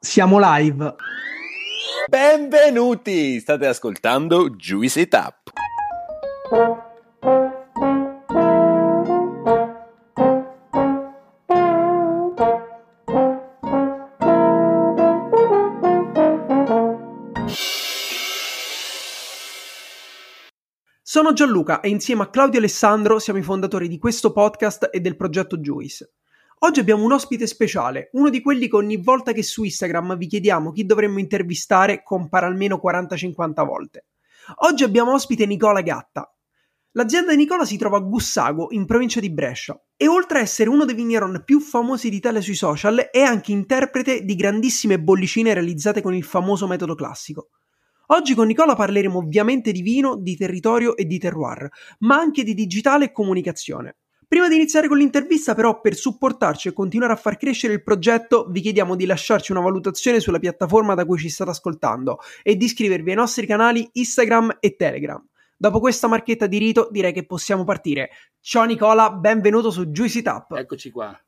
Siamo live. Benvenuti! State ascoltando Juicy Tap. Sono Gianluca e insieme a Claudio Alessandro siamo i fondatori di questo podcast e del progetto Juice. Oggi abbiamo un ospite speciale, uno di quelli che ogni volta che su Instagram vi chiediamo chi dovremmo intervistare compara almeno 40-50 volte. Oggi abbiamo ospite Nicola Gatta. L'azienda di Nicola si trova a Gussago, in provincia di Brescia, e oltre a essere uno dei vigneron più famosi d'Italia sui social, è anche interprete di grandissime bollicine realizzate con il famoso metodo classico. Oggi con Nicola parleremo ovviamente di vino, di territorio e di terroir, ma anche di digitale e comunicazione. Prima di iniziare con l'intervista, però, per supportarci e continuare a far crescere il progetto, vi chiediamo di lasciarci una valutazione sulla piattaforma da cui ci state ascoltando e di iscrivervi ai nostri canali Instagram e Telegram. Dopo questa marchetta di rito, direi che possiamo partire. Ciao Nicola, benvenuto su Juicy Tap. Eccoci qua,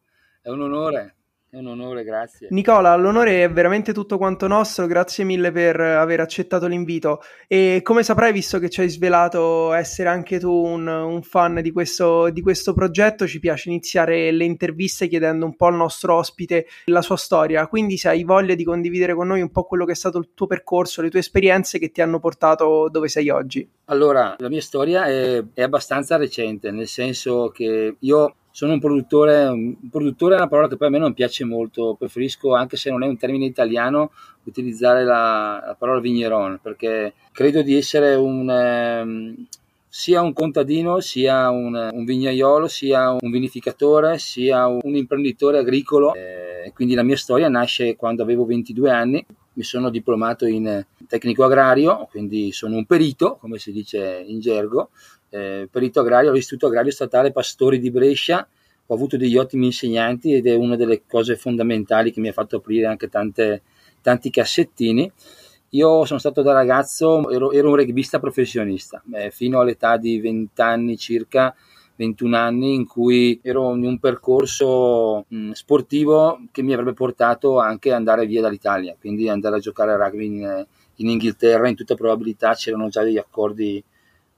è un onore. È un onore, grazie. Nicola, l'onore è veramente tutto quanto nostro, grazie mille per aver accettato l'invito e come saprai, visto che ci hai svelato essere anche tu un, un fan di questo, di questo, progetto, ci piace iniziare le interviste chiedendo un po' al nostro ospite la sua storia, quindi se hai voglia di condividere con noi un po' quello che è stato il tuo percorso, le tue esperienze che ti hanno portato dove sei oggi. Allora, la mia storia è, è abbastanza recente, nel senso che io sono un produttore, un produttore è una parola che poi a me non piace molto, preferisco anche se non è un termine italiano utilizzare la, la parola vigneron perché credo di essere un, eh, sia un contadino, sia un, un, vignaiolo, sia un vinificatore, sia un, imprenditore agricolo. Eh, quindi la mia storia nasce quando avevo 22 anni, mi sono diplomato in tecnico agrario, quindi sono un perito, come si dice in gergo, eh, perito agrario all'Istituto Agrario Statale Pastori di Brescia. Ho avuto degli ottimi insegnanti ed è una delle cose fondamentali che mi ha fatto aprire anche tante, tanti cassettini. Io sono stato da ragazzo, ero, ero un rugbista professionista, eh, fino all'età di 20 anni circa, 21 anni, in cui ero in un percorso mh, sportivo che mi avrebbe portato anche ad andare via dall'Italia, quindi andare a giocare a rugby in, in Inghilterra, in tutta probabilità c'erano già degli accordi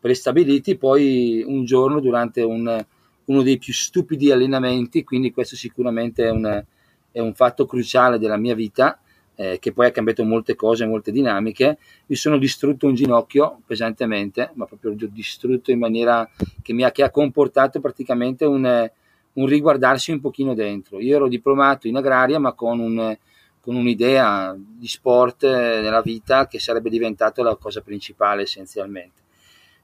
prestabiliti, poi un giorno durante un, uno dei più stupidi allenamenti, quindi questo sicuramente è un, è un fatto cruciale della mia vita, eh, che poi ha cambiato molte cose, molte dinamiche, mi sono distrutto un ginocchio pesantemente, ma proprio distrutto in maniera che mi ha, che ha comportato praticamente un, un, riguardarsi un pochino dentro. Io ero diplomato in agraria, ma con, un, con un'idea di sport nella vita che sarebbe diventato la cosa principale essenzialmente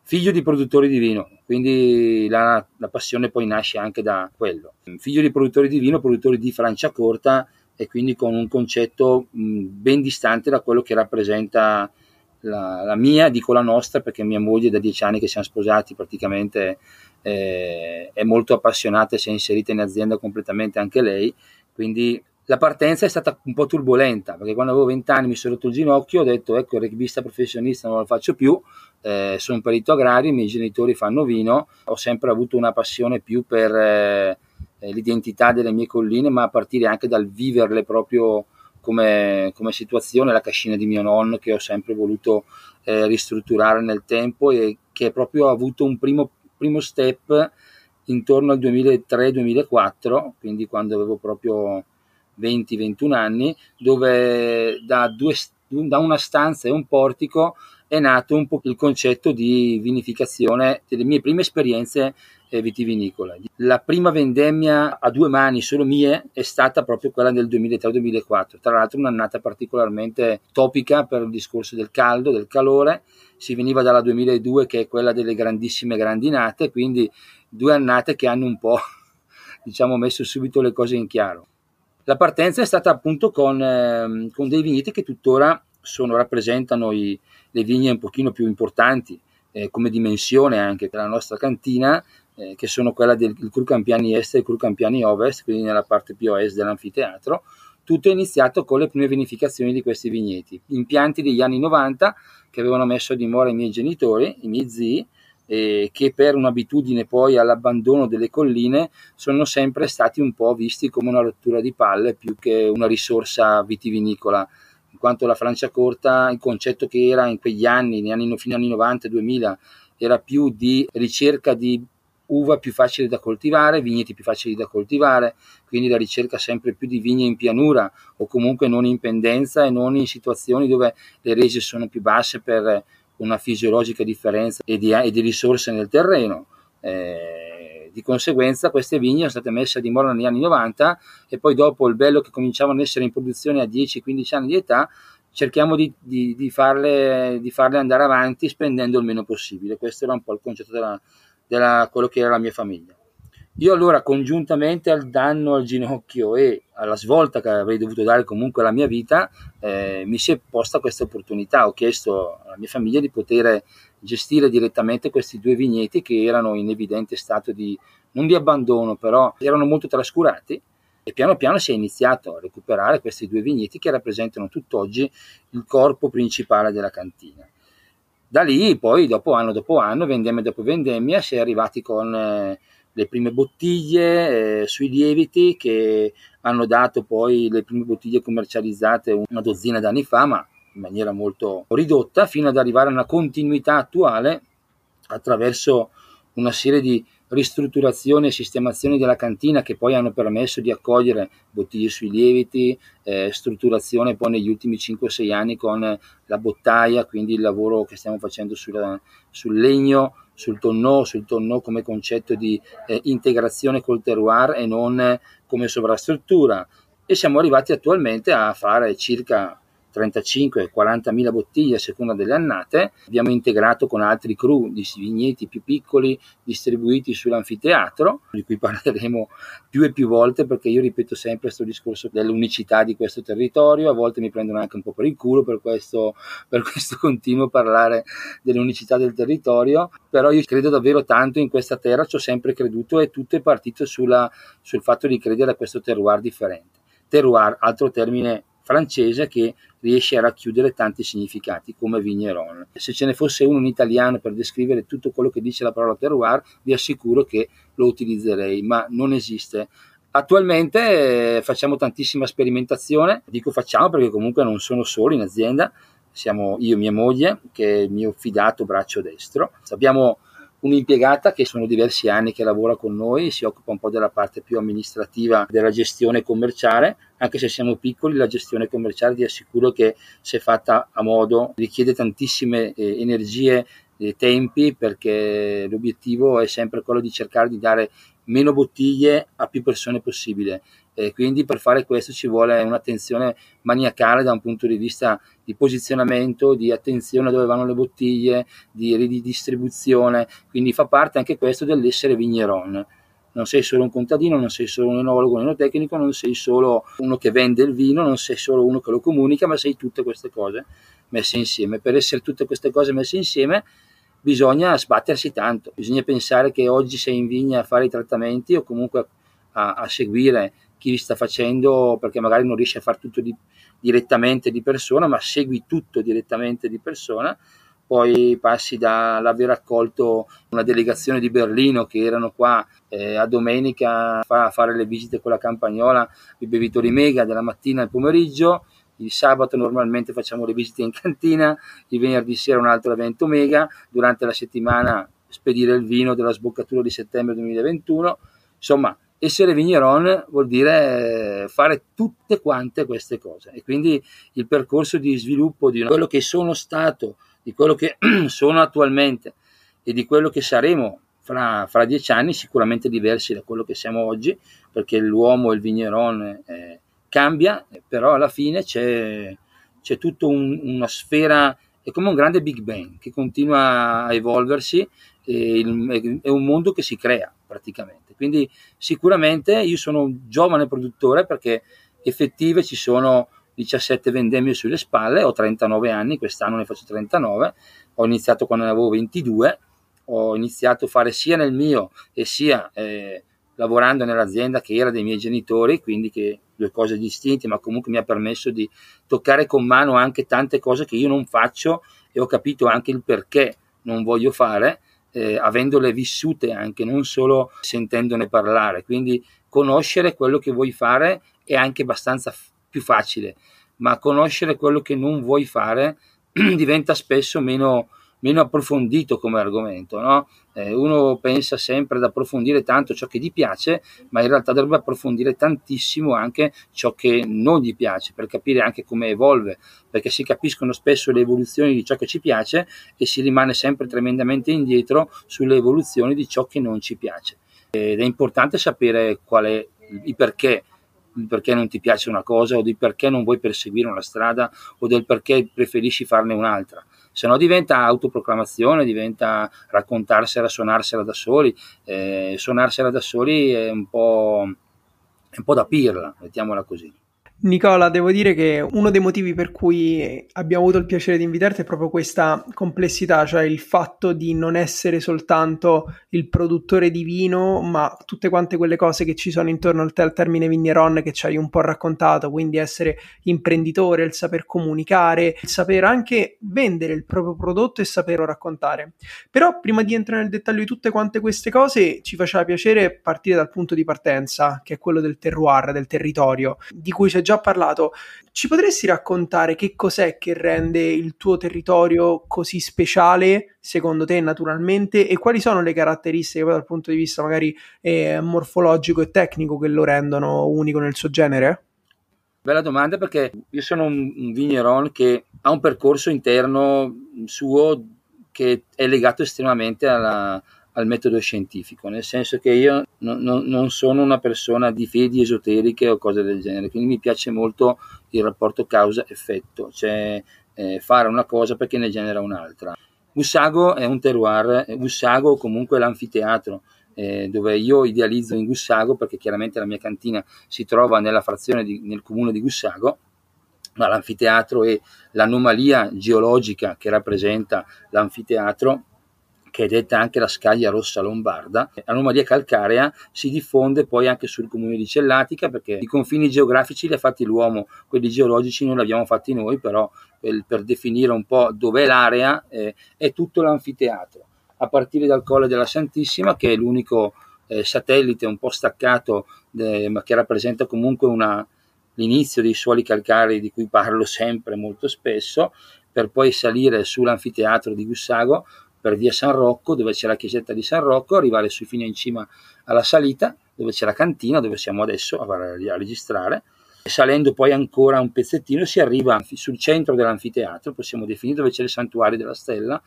figlio di produttori di vino, quindi la, la, passione poi nasce anche da quello. Figlio di produttori di vino, produttori di Franciacorta e quindi con un concetto mh, ben distante da quello che rappresenta la, la, mia, dico la nostra perché mia moglie da dieci anni che siamo sposati praticamente eh, è molto appassionata e si è inserita in azienda completamente anche lei, quindi la partenza è stata un po' turbolenta perché quando avevo 20 anni mi sono rotto il ginocchio ho detto ecco il rugbista professionista non lo faccio più eh, sono perito agrario i miei genitori fanno vino ho sempre avuto una passione più per eh, eh, l'identità delle mie colline ma a partire anche dal viverle proprio come, come situazione la cascina di mio nonno che ho sempre voluto eh, ristrutturare nel tempo e che proprio ha avuto un primo, primo step intorno al 2003-2004 quindi quando avevo proprio 20-21 anni, dove da, due, da una stanza e un portico è nato un po' il concetto di vinificazione delle mie prime esperienze eh, vitivinicole. La prima vendemmia a due mani solo mie è stata proprio quella del 2003-2004, tra l'altro un'annata particolarmente topica per il discorso del caldo, del calore, si veniva dalla 2002 che è quella delle grandissime grandinate, quindi due annate che hanno un po' diciamo messo subito le cose in chiaro. La partenza è stata appunto con, eh, con dei vigneti che tuttora sono, rappresentano i, le vigne un pochino più importanti eh, come dimensione anche della nostra cantina, eh, che sono quella del Cru Campiani Est e Cru Campiani Ovest, quindi nella parte più a dell'anfiteatro. Tutto è iniziato con le prime vinificazioni di questi vigneti, impianti degli anni 90 che avevano messo a dimora i miei genitori, i miei zii, e che per un'abitudine poi all'abbandono delle colline sono sempre stati un po' visti come una rottura di palle più che una risorsa vitivinicola. In quanto la Franciacorta, il concetto che era in quegli anni, negli anni, fino agli anni 90-2000, era più di ricerca di uva più facile da coltivare, vigneti più facili da coltivare, quindi la ricerca sempre più di vigne in pianura o comunque non in pendenza e non in situazioni dove le rese sono più basse per una fisiologica differenza e di, e di risorse nel terreno. Eh, di conseguenza queste vigne sono state messe a dimora negli anni 90 e poi dopo il bello che cominciavano ad essere in produzione a 10-15 anni di età cerchiamo di, di, di, farle, di, farle, andare avanti spendendo il meno possibile. Questo era un po' il concetto della, quello che era la mia famiglia. Io allora, congiuntamente al danno al ginocchio e alla svolta che avrei dovuto dare comunque alla mia vita, eh, mi si è posta questa opportunità. Ho chiesto alla mia famiglia di poter gestire direttamente questi due vigneti che erano in evidente stato di, non di abbandono, però erano molto trascurati. E piano piano si è iniziato a recuperare questi due vigneti che rappresentano tutt'oggi il corpo principale della cantina. Da lì, poi, dopo anno dopo anno, vendemmia dopo vendemmia, si è arrivati con. Eh, le prime bottiglie eh, sui lieviti che hanno dato poi le prime bottiglie commercializzate una dozzina d'anni fa, ma in maniera molto ridotta, fino ad arrivare a una continuità attuale attraverso una serie di ristrutturazioni e sistemazioni della cantina che poi hanno permesso di accogliere bottiglie sui lieviti, eh, strutturazione poi negli ultimi 5-6 anni con la bottaia, quindi il lavoro che stiamo facendo sulla, sul legno, sul tonneau, sul tonneau come concetto di eh, integrazione col terroir e non come sovrastruttura. E siamo arrivati attualmente a fare circa 35-40 mila bottiglie a seconda delle annate. Abbiamo integrato con altri cru di vigneti più piccoli distribuiti sull'anfiteatro, di cui parleremo più e più volte perché io ripeto sempre questo discorso dell'unicità di questo territorio. A volte mi prendono anche un po' per il culo per questo, per questo continuo parlare dell'unicità del territorio, però io credo davvero tanto in questa terra, ci ho sempre creduto e tutto è partito sulla, sul fatto di credere a questo terroir differente. Terroir, altro termine francese che riesce a racchiudere tanti significati come vigneron. Se ce ne fosse uno in italiano per descrivere tutto quello che dice la parola terroir, vi assicuro che lo utilizzerei, ma non esiste. Attualmente eh, facciamo tantissima sperimentazione, dico facciamo perché comunque non sono solo in azienda, siamo io e mia moglie che è il mio fidato braccio destro. Abbiamo un'impiegata che sono diversi anni che lavora con noi, si occupa un po' della parte più amministrativa della gestione commerciale, anche se siamo piccoli la gestione commerciale vi assicuro che se fatta a modo richiede tantissime eh, energie e tempi perché l'obiettivo è sempre quello di cercare di dare meno bottiglie a più persone possibile e quindi per fare questo ci vuole un'attenzione maniacale da un punto di vista di posizionamento, di attenzione a dove vanno le bottiglie, di ridistribuzione, quindi fa parte anche questo dell'essere vigneron. Non sei solo un contadino, non sei solo un enologo, un enotecnico, non sei solo uno che vende il vino, non sei solo uno che lo comunica, ma sei tutte queste cose messe insieme. Per essere tutte queste cose messe insieme bisogna sbattersi tanto, bisogna pensare che oggi sei in vigna a fare i trattamenti o comunque a, a seguire chi sta facendo perché magari non riesce a fare tutto di, direttamente di persona, ma segui tutto direttamente di persona. Poi passi dall'aver accolto una delegazione di Berlino che erano qua eh, a domenica a fare le visite con la campagnola, i bevitori mega della mattina al pomeriggio, il sabato normalmente facciamo le visite in cantina, il venerdì sera un altro evento mega, durante la settimana spedire il vino della sboccatura di settembre 2021. Insomma, essere vigneron vuol dire fare tutte quante queste cose. E quindi il percorso di sviluppo di quello che sono stato, di quello che sono attualmente e di quello che saremo fra, fra, dieci anni sicuramente diversi da quello che siamo oggi perché l'uomo e il vigneron eh, cambia però alla fine c'è, c'è tutta un, una sfera è come un grande Big Bang che continua a evolversi il, è un mondo che si crea praticamente. Quindi sicuramente io sono un giovane produttore perché effettive ci sono 17 vendemmie sulle spalle, ho 39 anni, quest'anno ne faccio 39, ho iniziato quando ne avevo 22, ho iniziato a fare sia nel mio e sia eh, lavorando nell'azienda che era dei miei genitori, quindi che due cose distinte, ma comunque mi ha permesso di toccare con mano anche tante cose che io non faccio e ho capito anche il perché non voglio fare eh, avendole vissute anche, non solo sentendone parlare. Quindi conoscere quello che vuoi fare è anche abbastanza f- più facile, ma conoscere quello che non vuoi fare diventa spesso meno, meno approfondito come argomento. No? Eh, uno pensa sempre ad approfondire tanto ciò che gli piace, ma in realtà dovrebbe approfondire tantissimo anche ciò che non gli piace, per capire anche come evolve, perché si capiscono spesso le evoluzioni di ciò che ci piace e si rimane sempre tremendamente indietro sulle evoluzioni di ciò che non ci piace. Ed è importante sapere qual è il perché perché non ti piace una cosa o di perché non vuoi perseguire una strada o del perché preferisci farne un'altra se no diventa autoproclamazione, diventa raccontarsela, suonarsela da soli, eh, suonarsela da soli è un po', è un po' da pirla, mettiamola così. Nicola, devo dire che uno dei motivi per cui abbiamo avuto il piacere di invitarti è proprio questa complessità, cioè il fatto di non essere soltanto il produttore di vino, ma tutte quante quelle cose che ci sono intorno al, termine vigneron che ci hai un po' raccontato, quindi essere imprenditore, il saper comunicare, il saper anche vendere il proprio prodotto e saperlo raccontare. Però prima di entrare nel dettaglio di tutte quante queste cose, ci faceva piacere partire dal punto di partenza, che è quello del terroir, del territorio, di cui c'è già parlato. Ci potresti raccontare che cos'è che rende il tuo territorio così speciale, secondo te, naturalmente, e quali sono le caratteristiche dal punto di vista magari eh, morfologico e tecnico che lo rendono unico nel suo genere? Bella domanda perché io sono un, un vigneron che ha un percorso interno suo che è legato estremamente alla, al metodo scientifico, nel senso che io non, non, non sono una persona di fedi esoteriche o cose del genere, quindi mi piace molto il rapporto causa-effetto, cioè eh, fare una cosa perché ne genera un'altra. Gussago è un terroir, Gussago comunque l'anfiteatro, eh, dove io idealizzo in Gussago, perché chiaramente la mia cantina si trova nella frazione di, nel comune di Gussago, ma l'anfiteatro e l'anomalia geologica che rappresenta l'anfiteatro che è detta anche la scaglia rossa lombarda. L'anomalia calcarea si diffonde poi anche sul comune di Cellatica perché i confini geografici li ha fatti l'uomo, quelli geologici non li abbiamo fatti noi, però per, per definire un po' dov'è l'area eh, è tutto l'anfiteatro, a partire dal Colle della Santissima che è l'unico eh, satellite un po' staccato eh, ma che rappresenta comunque una, l'inizio dei suoli calcarei di cui parlo sempre molto spesso, per poi salire sull'anfiteatro di Gussago per via San Rocco, dove c'è la chiesetta di San Rocco, arrivare su fino in cima alla salita, dove c'è la cantina, dove siamo adesso a, registrare. E salendo poi ancora un pezzettino si arriva sul centro dell'anfiteatro, possiamo definire dove c'è il santuario della stella,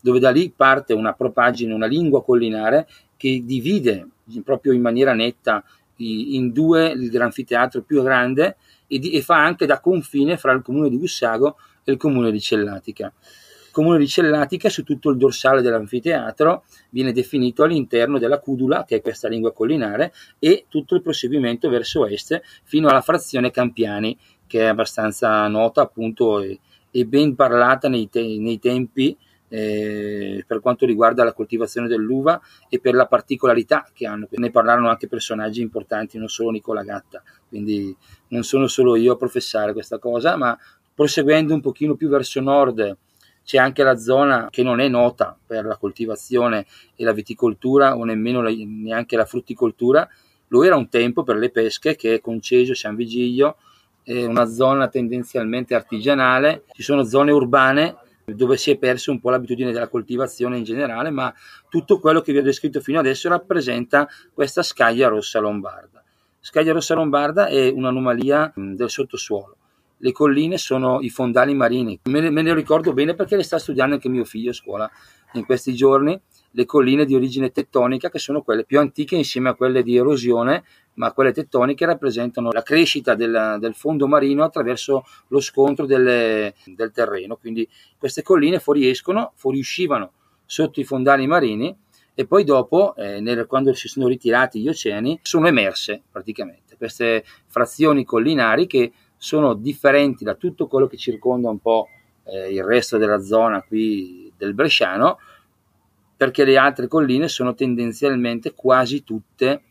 dove da lì parte una propagine, una lingua collinare che divide proprio in maniera netta in due l'anfiteatro più grande e, di, e, fa anche da confine fra il comune di Gussago e il comune di Cellatica comune di Cellatica su tutto il dorsale dell'anfiteatro viene definito all'interno della cudula, che è questa lingua collinare, e tutto il proseguimento verso est fino alla frazione Campiani, che è abbastanza nota appunto e, e ben parlata nei, te- nei tempi eh, per quanto riguarda la coltivazione dell'uva e per la particolarità che hanno. Ne parlarono anche personaggi importanti, non solo Nicola Gatta, quindi non sono solo io a professare questa cosa, ma proseguendo un pochino più verso nord c'è anche la zona che non è nota per la coltivazione e la viticoltura o nemmeno la, neanche la frutticoltura, lo era un tempo per le pesche che è Conceggio, San Vigilio, è una zona tendenzialmente artigianale, ci sono zone urbane dove si è perso un po' l'abitudine della coltivazione in generale, ma tutto quello che vi ho descritto fino adesso rappresenta questa scaglia rossa lombarda. Scaglia rossa lombarda è un'anomalia del sottosuolo le colline sono i fondali marini. Me ne, me ne, ricordo bene perché le sta studiando anche mio figlio a scuola in questi giorni. Le colline di origine tettonica, che sono quelle più antiche insieme a quelle di erosione, ma quelle tettoniche rappresentano la crescita del, del fondo marino attraverso lo scontro delle, del terreno. Quindi queste colline fuoriescono, fuoriuscivano sotto i fondali marini e poi dopo, eh, nel, quando si sono ritirati gli oceani, sono emerse praticamente queste frazioni collinari che sono differenti da tutto quello che circonda un po' eh, il resto della zona qui del Bresciano, perché le altre colline sono tendenzialmente quasi tutte,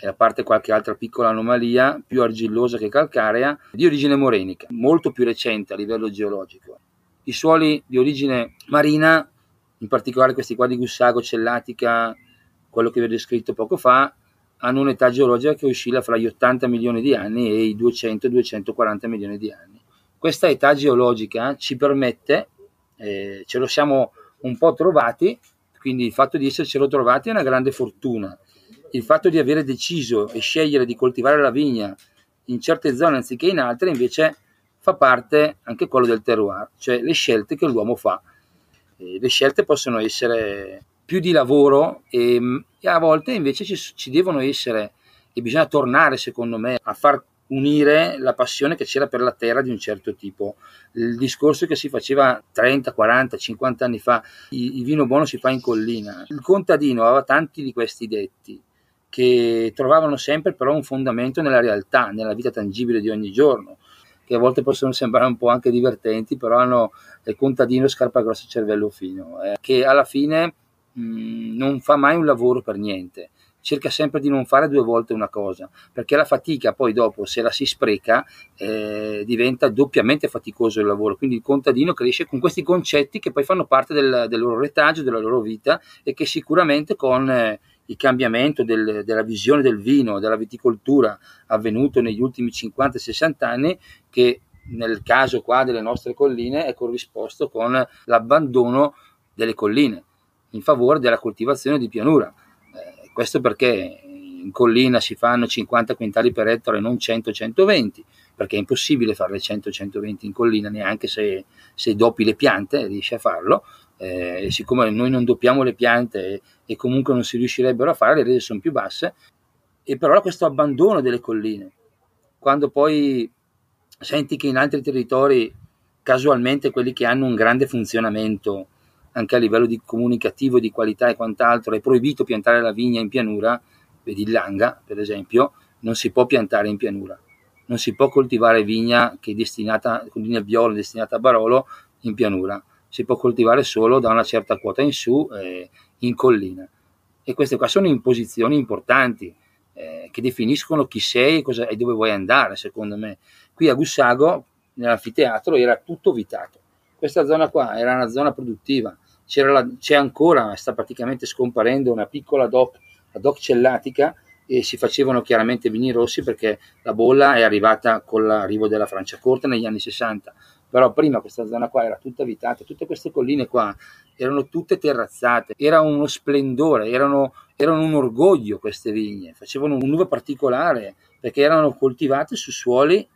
a parte qualche altra piccola anomalia, più argillosa che calcarea, di origine morenica, molto più recente a livello geologico. I suoli di origine marina in particolare questi qua di Gussago, Cellatica, quello che vi ho descritto poco fa, hanno un'età geologica che oscilla fra gli 80 milioni di anni e i 200-240 milioni di anni. Questa età geologica ci permette, eh, ce lo siamo un po' trovati, quindi il fatto di essercelo trovati è una grande fortuna. Il fatto di avere deciso e scegliere di coltivare la vigna in certe zone anziché in altre invece fa parte anche quello del terroir, cioè le scelte che l'uomo fa. E le scelte possono essere più di lavoro e, e a volte invece ci, ci, devono essere e bisogna tornare secondo me a far unire la passione che c'era per la terra di un certo tipo. Il discorso che si faceva 30, 40, 50 anni fa, il, vino buono si fa in collina. Il contadino aveva tanti di questi detti che trovavano sempre però un fondamento nella realtà, nella vita tangibile di ogni giorno, che a volte possono sembrare un po' anche divertenti, però hanno il contadino scarpa grossa cervello fino, eh, che alla fine mm, non fa mai un lavoro per niente cerca sempre di non fare due volte una cosa, perché la fatica poi dopo, se la si spreca, eh, diventa doppiamente faticoso il lavoro. Quindi il contadino cresce con questi concetti che poi fanno parte del, del loro retaggio, della loro vita e che sicuramente con eh, il cambiamento del, della visione del vino, della viticoltura avvenuto negli ultimi 50-60 anni, che nel caso qua delle nostre colline è corrisposto con l'abbandono delle colline in favore della coltivazione di pianura. Eh, questo perché in collina si fanno 50 quintali per ettaro e non 100-120, perché è impossibile fare 100-120 in collina neanche se, se doppi le piante, riesci a farlo, eh, siccome noi non doppiamo le piante e, e, comunque non si riuscirebbero a fare, le rese sono più basse, e però questo abbandono delle colline, quando poi senti che in altri territori casualmente quelli che hanno un grande funzionamento anche a livello di comunicativo, di qualità e quant'altro, è proibito piantare la vigna in pianura, vedi il Langa per esempio, non si può piantare in pianura, non si può coltivare vigna che è destinata, vigna viola destinata a Barolo in pianura, si può coltivare solo da una certa quota in su eh, in collina. E queste qua sono imposizioni importanti eh, che definiscono chi sei cosa, e dove vuoi andare, secondo me. Qui a Gussago, nell'anfiteatro, era tutto vitato. Questa zona qua era una zona produttiva, la, c'è ancora, sta praticamente scomparendo una piccola doc, la doc cellatica, e si facevano chiaramente vini rossi perché la bolla è arrivata con l'arrivo della Franciacorta negli anni 60 però prima questa zona qua era tutta abitata, tutte queste colline qua erano tutte terrazzate, era uno splendore, erano, erano un orgoglio queste vigne, facevano un'uva particolare perché erano coltivate su suoli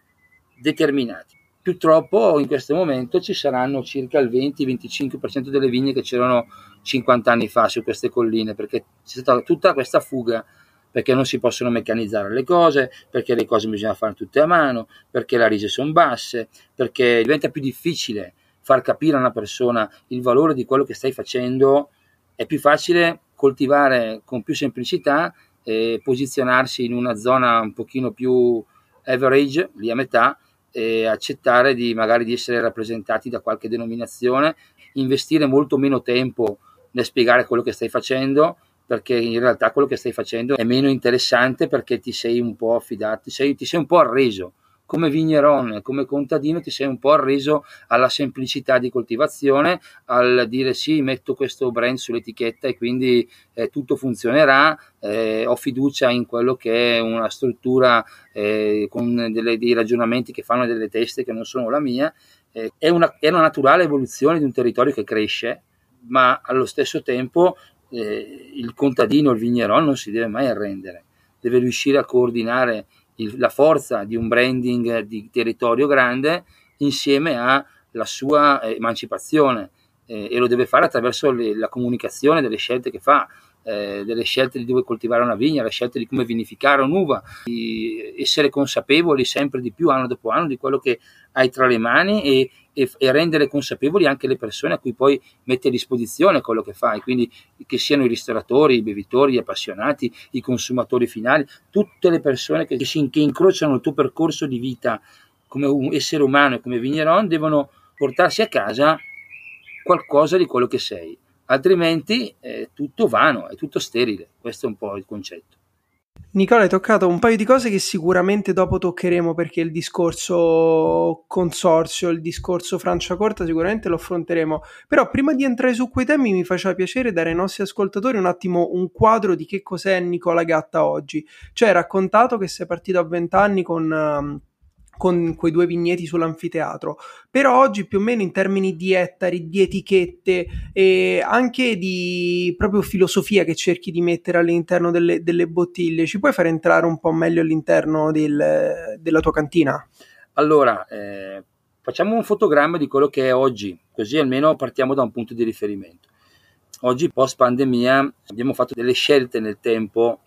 determinati. Purtroppo in questo momento ci saranno circa il 20-25% delle vigne che c'erano 50 anni fa su queste colline perché c'è stata tutta questa fuga perché non si possono meccanizzare le cose, perché le cose bisogna fare tutte a mano, perché le rise sono basse, perché diventa più difficile far capire a una persona il valore di quello che stai facendo, è più facile coltivare con più semplicità e posizionarsi in una zona un pochino più average, lì a metà, e accettare di magari di essere rappresentati da qualche denominazione, investire molto meno tempo nel spiegare quello che stai facendo perché in realtà quello che stai facendo è meno interessante perché ti sei un po' affidato, sei, ti sei un po' arreso. Come vigneron, come contadino ti sei un po' arreso alla semplicità di coltivazione, al dire sì, metto questo brand sull'etichetta e quindi eh, tutto funzionerà, eh, ho fiducia in quello che è una struttura eh, con delle, dei ragionamenti che fanno delle teste che non sono la mia, eh, è una, è una naturale evoluzione di un territorio che cresce, ma allo stesso tempo eh, il contadino, il vigneron non si deve mai arrendere, deve riuscire a coordinare il, la forza di un branding di territorio grande insieme alla sua eh, emancipazione eh, e lo deve fare attraverso le, la comunicazione delle scelte che fa, eh, delle scelte di dove coltivare una vigna, le scelte di come vinificare un'uva, di essere consapevoli sempre di più anno dopo anno di quello che hai tra le mani e, e, e, rendere consapevoli anche le persone a cui poi metti a disposizione quello che fai, quindi che siano i ristoratori, i bevitori, gli appassionati, i consumatori finali, tutte le persone che, che incrociano il tuo percorso di vita come un essere umano e come vigneron devono portarsi a casa qualcosa di quello che sei altrimenti è tutto vano, è tutto sterile, questo è un po' il concetto. Nicola, hai toccato un paio di cose che sicuramente dopo toccheremo perché il discorso consorzio, il discorso Franciacorta sicuramente lo affronteremo. Però prima di entrare su quei temi mi faceva piacere dare ai nostri ascoltatori un attimo un quadro di che cos'è Nicola Gatta oggi. Cioè, hai raccontato che sei partito a vent'anni con... Um, con quei due vigneti sull'anfiteatro, però oggi più o meno in termini di ettari, di etichette e anche di proprio filosofia che cerchi di mettere all'interno delle, delle bottiglie, ci puoi far entrare un po' meglio all'interno del, della tua cantina? Allora, eh, facciamo un fotogramma di quello che è oggi, così almeno partiamo da un punto di riferimento. Oggi, post pandemia, abbiamo fatto delle scelte nel tempo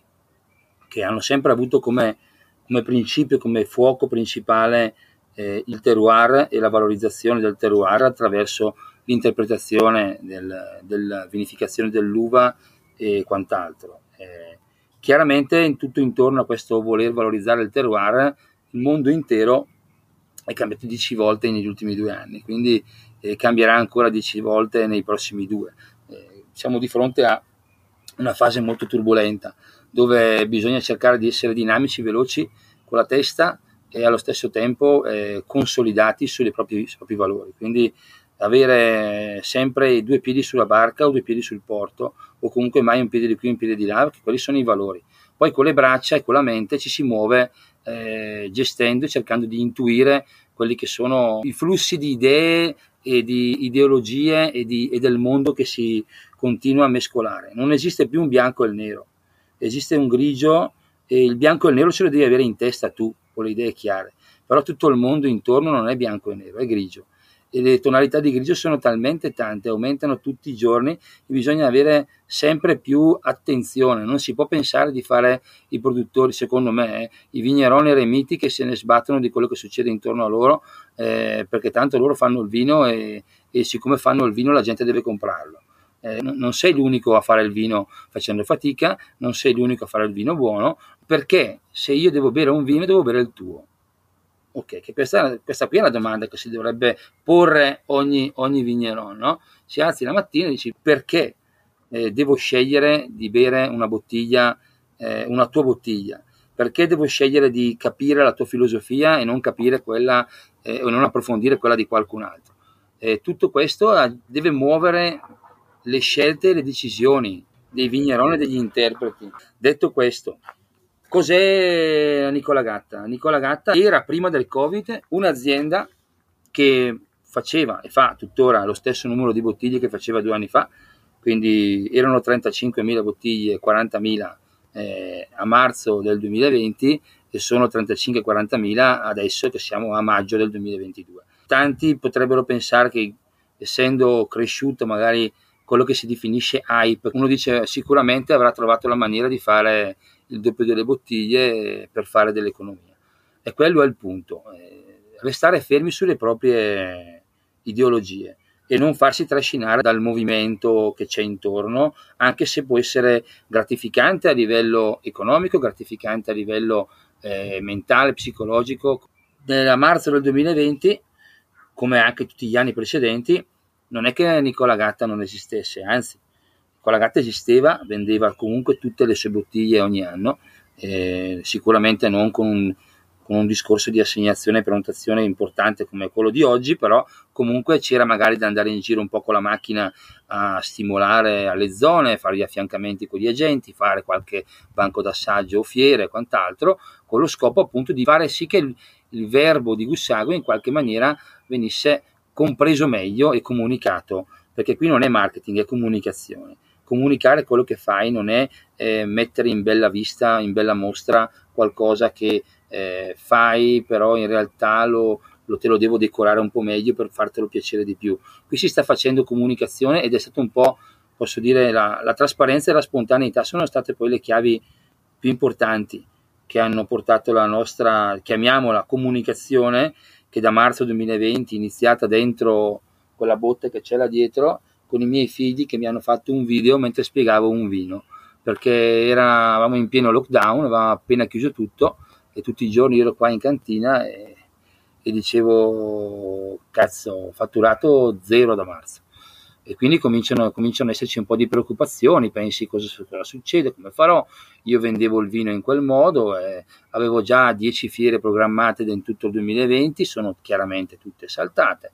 che hanno sempre avuto come come principio, come fuoco principale eh, il terroir e la valorizzazione del terroir attraverso l'interpretazione del, della vinificazione dell'uva e quant'altro. Eh, chiaramente in tutto intorno a questo voler valorizzare il terroir, il mondo intero è cambiato dieci volte negli ultimi due anni, quindi eh, cambierà ancora dieci volte nei prossimi due. Eh, siamo di fronte a una fase molto turbolenta dove bisogna cercare di essere dinamici, veloci con la testa e allo stesso tempo eh, consolidati sui propri, sui propri valori. Quindi avere sempre due piedi sulla barca o due piedi sul porto o comunque mai un piede di qui e un piede di là, perché quelli sono i valori. Poi con le braccia e con la mente ci si muove eh, gestendo e cercando di intuire quelli che sono i flussi di idee e di ideologie e, di, e del mondo che si continua a mescolare. Non esiste più un bianco e il nero esiste un grigio e il bianco e il nero ce lo devi avere in testa tu, con le idee chiare, però tutto il mondo intorno non è bianco e nero, è grigio. E le tonalità di grigio sono talmente tante, aumentano tutti i giorni bisogna avere sempre più attenzione, non si può pensare di fare i produttori, secondo me, eh, i vigneroni eremiti che se ne sbattono di quello che succede intorno a loro, eh, perché tanto loro fanno il vino e, e siccome fanno il vino la gente deve comprarlo eh, non sei l'unico a fare il vino facendo fatica, non sei l'unico a fare il vino buono, perché se io devo bere un vino devo bere il tuo. Ok, che questa, questa qui è la domanda che si dovrebbe porre ogni, ogni vigneron, no? Si alzi la mattina e dici perché eh, devo scegliere di bere una bottiglia, eh, una tua bottiglia? Perché devo scegliere di capire la tua filosofia e non capire quella eh, o non approfondire quella di qualcun altro? Eh, tutto questo eh, deve muovere le scelte e le decisioni dei vigneroni e degli interpreti. Detto questo, cos'è Nicola Gatta? Nicola Gatta era prima del Covid un'azienda che faceva e fa tuttora lo stesso numero di bottiglie che faceva due anni fa, quindi erano 35.000 bottiglie, 40.000 eh, a marzo del 2020 e sono 35-40.000 adesso che siamo a maggio del 2022. Tanti potrebbero pensare che essendo cresciuto magari quello che si definisce hype. Uno dice sicuramente avrà trovato la maniera di fare il doppio delle bottiglie per fare dell'economia. E quello è il punto, eh, restare fermi sulle proprie ideologie e non farsi trascinare dal movimento che c'è intorno, anche se può essere gratificante a livello economico, gratificante a livello eh, mentale, psicologico. Nel marzo del 2020, come anche tutti gli anni precedenti, non è che Nicola Gatta non esistesse, anzi, Nicola Gatta esisteva, vendeva comunque tutte le sue bottiglie ogni anno, eh, sicuramente non con un, con un, discorso di assegnazione e prenotazione importante come quello di oggi, però comunque c'era magari da andare in giro un po' con la macchina a stimolare alle zone, fare gli affiancamenti con gli agenti, fare qualche banco d'assaggio o fiere e quant'altro, con lo scopo appunto di fare sì che il, il verbo di Gussago in qualche maniera venisse compreso meglio e comunicato, perché qui non è marketing, è comunicazione. Comunicare quello che fai non è eh, mettere in bella vista, in bella mostra qualcosa che eh, fai, però in realtà lo, lo, te lo devo decorare un po' meglio per fartelo piacere di più. Qui si sta facendo comunicazione ed è stato un po', posso dire, la, la trasparenza e la spontaneità sono state poi le chiavi più importanti che hanno portato la nostra, chiamiamola comunicazione, che da marzo 2020 iniziata dentro quella botte che c'è là dietro con i miei figli che mi hanno fatto un video mentre spiegavo un vino. Perché eravamo in pieno lockdown, avevamo appena chiuso tutto e tutti i giorni ero qua in cantina e, e dicevo cazzo ho fatturato zero da marzo e quindi cominciano, cominciano, ad esserci un po' di preoccupazioni, pensi cosa, cosa, succede, come farò. Io vendevo il vino in quel modo, eh, avevo già 10 fiere programmate in tutto il 2020, sono chiaramente tutte saltate.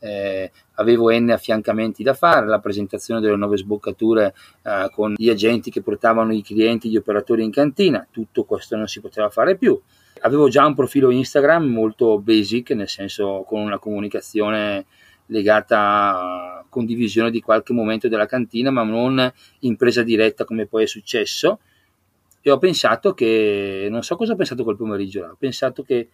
Eh, avevo N affiancamenti da fare, la presentazione delle nuove sboccature eh, con gli agenti che portavano i clienti, gli operatori in cantina, tutto questo non si poteva fare più. Avevo già un profilo Instagram molto basic, nel senso con una comunicazione legata a condivisione di qualche momento della cantina, ma non in presa diretta come poi è successo. E ho pensato che, non so cosa ho pensato quel pomeriggio, ho pensato che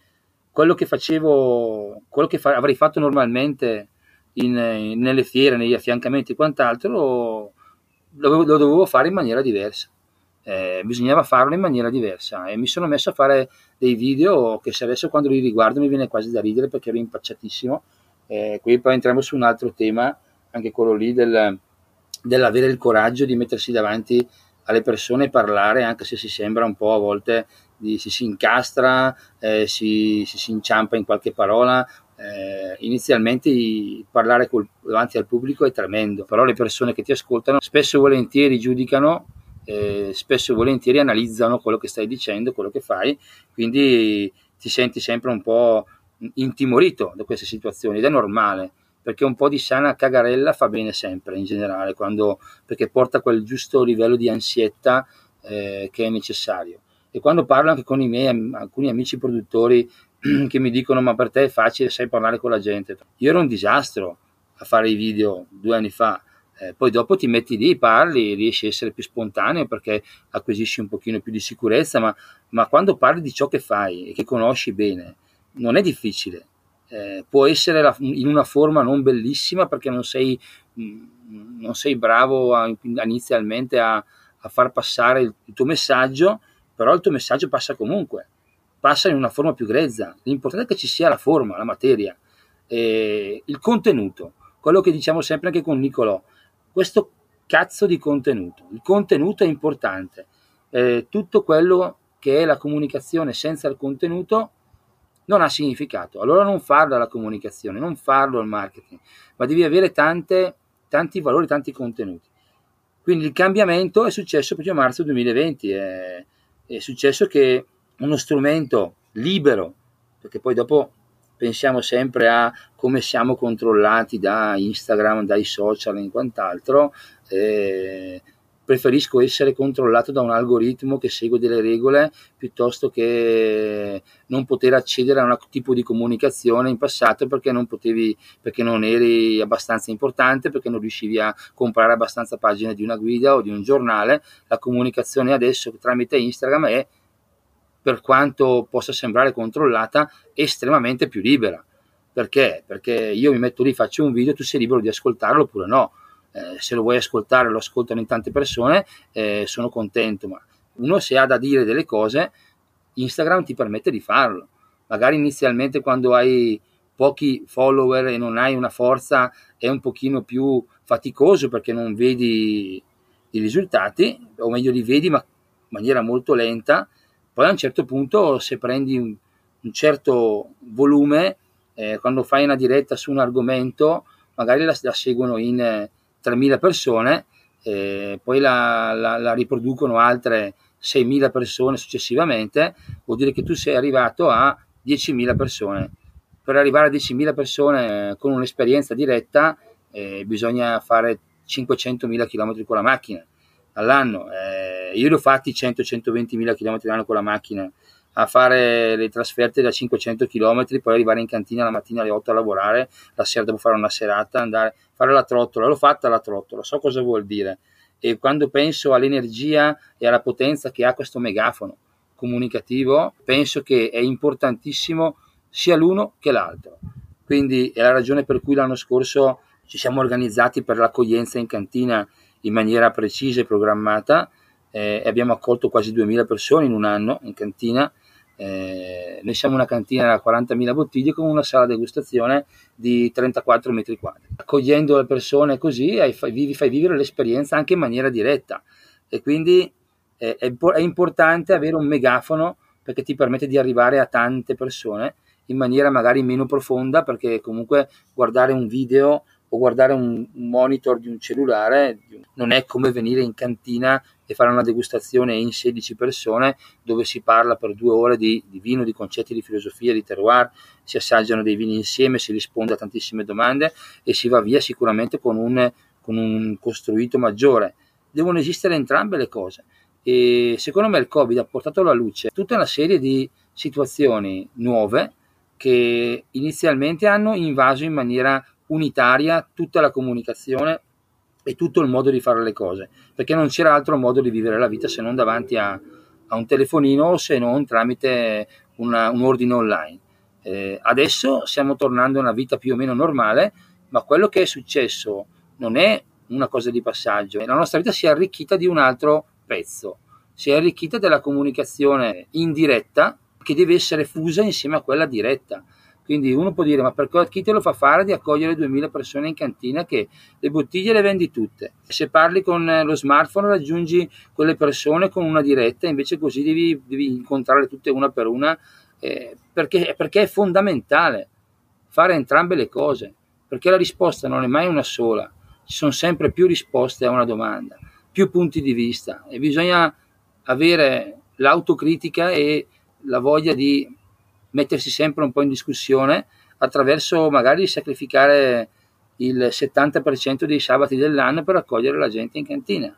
quello che facevo, quello che fa, avrei fatto normalmente in, in, nelle fiere, negli affiancamenti e quant'altro, lo, lo, lo dovevo fare in maniera diversa. Eh, bisognava farlo in maniera diversa e mi sono messo a fare dei video che se adesso quando li riguardo mi viene quasi da ridere perché ero impacciatissimo eh, qui poi entriamo su un altro tema, anche quello lì del, dell'avere il coraggio di mettersi davanti alle persone e parlare, anche se si sembra un po' a volte di, si, si incastra, eh, si, si, si, inciampa in qualche parola. Eh, inizialmente parlare col, davanti al pubblico è tremendo, però le persone che ti ascoltano spesso e volentieri giudicano, eh, spesso e volentieri analizzano quello che stai dicendo, quello che fai, quindi ti senti sempre un po' intimorito da queste situazioni ed è normale perché un po' di sana cagarella fa bene sempre in generale quando, perché porta quel giusto livello di ansietta eh, che è necessario. E quando parlo anche con i miei alcuni amici produttori che mi dicono ma per te è facile sai parlare con la gente io ero un disastro a fare i video due anni fa eh, poi dopo ti metti lì, parli, riesci a essere più spontaneo perché acquisisci un pochino più di sicurezza, ma, ma quando parli di ciò che fai e che conosci bene, non è difficile, eh, può essere la, in una forma non bellissima perché non sei, mm, non sei bravo a, inizialmente a, a, far passare il, il, tuo messaggio, però il tuo messaggio passa comunque, passa in una forma più grezza. L'importante è che ci sia la forma, la materia, eh, il contenuto, quello che diciamo sempre anche con Nicolò, questo cazzo di contenuto. Il contenuto è importante, eh, tutto quello che è la comunicazione senza il contenuto non ha significato. Allora non farlo alla comunicazione, non farlo al marketing, ma devi avere tante, tanti valori, tanti contenuti. Quindi il cambiamento è successo proprio a marzo 2020, è, è successo che uno strumento libero, perché poi dopo pensiamo sempre a come siamo controllati da Instagram, dai social e quant'altro, eh, preferisco essere controllato da un algoritmo che segue delle regole piuttosto che non poter accedere a un tipo di comunicazione in passato perché non potevi, perché non eri abbastanza importante, perché non riuscivi a comprare abbastanza pagine di una guida o di un giornale. La comunicazione adesso tramite Instagram è, per quanto possa sembrare controllata, estremamente più libera. Perché? Perché io mi metto lì, faccio un video, tu sei libero di ascoltarlo oppure no se lo vuoi ascoltare lo ascoltano in tante persone, eh, sono contento, ma uno se ha da dire delle cose, Instagram ti permette di farlo. Magari inizialmente quando hai pochi follower e non hai una forza è un pochino più faticoso perché non vedi i risultati, o meglio li vedi ma in maniera molto lenta, poi a un certo punto se prendi un, un certo volume, eh, quando fai una diretta su un argomento, magari la, la seguono in 3.000 persone, eh, poi la, la, la, riproducono altre 6.000 persone successivamente, vuol dire che tu sei arrivato a 10.000 persone. Per arrivare a 10.000 persone con un'esperienza diretta eh, bisogna fare 500.000 km con la macchina all'anno. Eh, io li ho fatti 100-120.000 km all'anno con la macchina a fare le trasferte da 500 km, poi arrivare in cantina la mattina alle 8 a lavorare, la sera devo fare una serata, andare a fare la trottola. L'ho fatta la trottola, so cosa vuol dire. E quando penso all'energia e alla potenza che ha questo megafono comunicativo, penso che è importantissimo sia l'uno che l'altro. Quindi è la ragione per cui l'anno scorso ci siamo organizzati per l'accoglienza in cantina in maniera precisa e programmata eh, abbiamo accolto quasi 2000 persone in un anno in cantina eh, noi siamo una cantina da 40.000 bottiglie con una sala degustazione di 34 metri quadri. Accogliendo le persone così fai, fai vivere l'esperienza anche in maniera diretta e quindi eh, è, è importante avere un megafono perché ti permette di arrivare a tante persone in maniera magari meno profonda perché comunque guardare un video o guardare un monitor di un cellulare non è come venire in cantina e fare una degustazione in 16 persone dove si parla per due ore di, di, vino, di concetti di filosofia, di terroir, si assaggiano dei vini insieme, si risponde a tantissime domande e si va via sicuramente con un, con un costruito maggiore. Devono esistere entrambe le cose e secondo me il Covid ha portato alla luce tutta una serie di situazioni nuove che inizialmente hanno invaso in maniera unitaria tutta la comunicazione e tutto il modo di fare le cose, perché non c'era altro modo di vivere la vita se non davanti a, a un telefonino o se non tramite una, un ordine online. Eh, adesso stiamo tornando a una vita più o meno normale, ma quello che è successo non è una cosa di passaggio, la nostra vita si è arricchita di un altro pezzo, si è arricchita della comunicazione indiretta che deve essere fusa insieme a quella diretta. Quindi uno può dire, ma per chi te lo fa fare di accogliere 2000 persone in cantina che le bottiglie le vendi tutte? Se parli con lo smartphone raggiungi quelle persone con una diretta, invece così devi, devi incontrarle tutte una per una, eh, perché, perché è fondamentale fare entrambe le cose, perché la risposta non è mai una sola, ci sono sempre più risposte a una domanda, più punti di vista e bisogna avere l'autocritica e la voglia di mettersi sempre un po' in discussione attraverso magari sacrificare il 70% dei sabati dell'anno per accogliere la gente in cantina,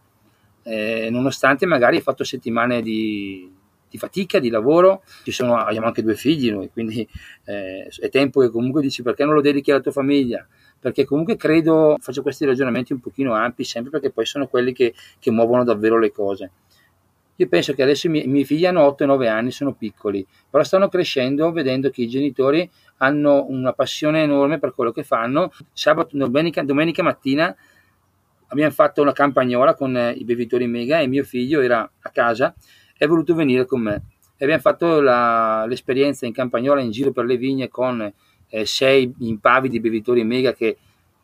eh, nonostante magari hai fatto settimane di, di, fatica, di lavoro, sono, abbiamo anche due figli noi, quindi eh, è tempo che comunque dici perché non lo dedichi alla tua famiglia, perché comunque credo, faccio questi ragionamenti un pochino ampi sempre perché poi sono quelli che, che muovono davvero le cose. Io penso che adesso i miei, i miei figli hanno 8 e 9 anni, sono piccoli, però stanno crescendo vedendo che i genitori hanno una passione enorme per quello che fanno. Sabato, domenica, domenica mattina abbiamo fatto una campagnola con eh, i bevitori mega e mio figlio era a casa e è voluto venire con me. E abbiamo fatto la, l'esperienza in campagnola in giro per le vigne con eh, sei impavidi bevitori mega che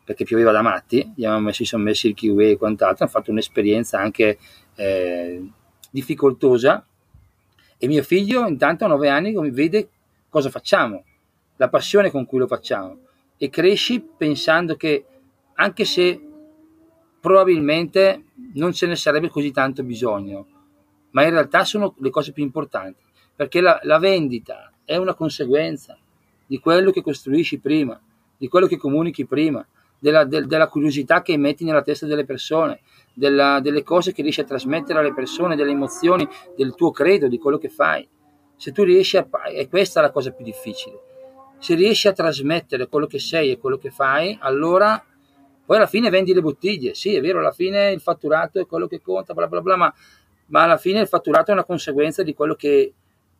perché pioveva da matti, avevamo messi, sono messi il kiwi e quant'altro, hanno fatto un'esperienza anche eh, difficoltosa e mio figlio intanto a nove anni vede cosa facciamo, la passione con cui lo facciamo. E cresci pensando che anche se probabilmente non ce ne sarebbe così tanto bisogno, ma in realtà sono le cose più importanti, perché la, la vendita è una conseguenza di quello che costruisci prima, di quello che comunichi prima, della, del, della curiosità che metti nella testa delle persone, della, delle cose che riesci a trasmettere alle persone, delle emozioni, del tuo credo, di quello che fai. Se tu riesci a, e questa è la cosa più difficile, se riesci a trasmettere quello che sei e quello che fai, allora poi alla fine vendi le bottiglie. Sì, è vero, alla fine il fatturato è quello che conta, bla bla bla, ma, ma alla fine il fatturato è una conseguenza di quello che,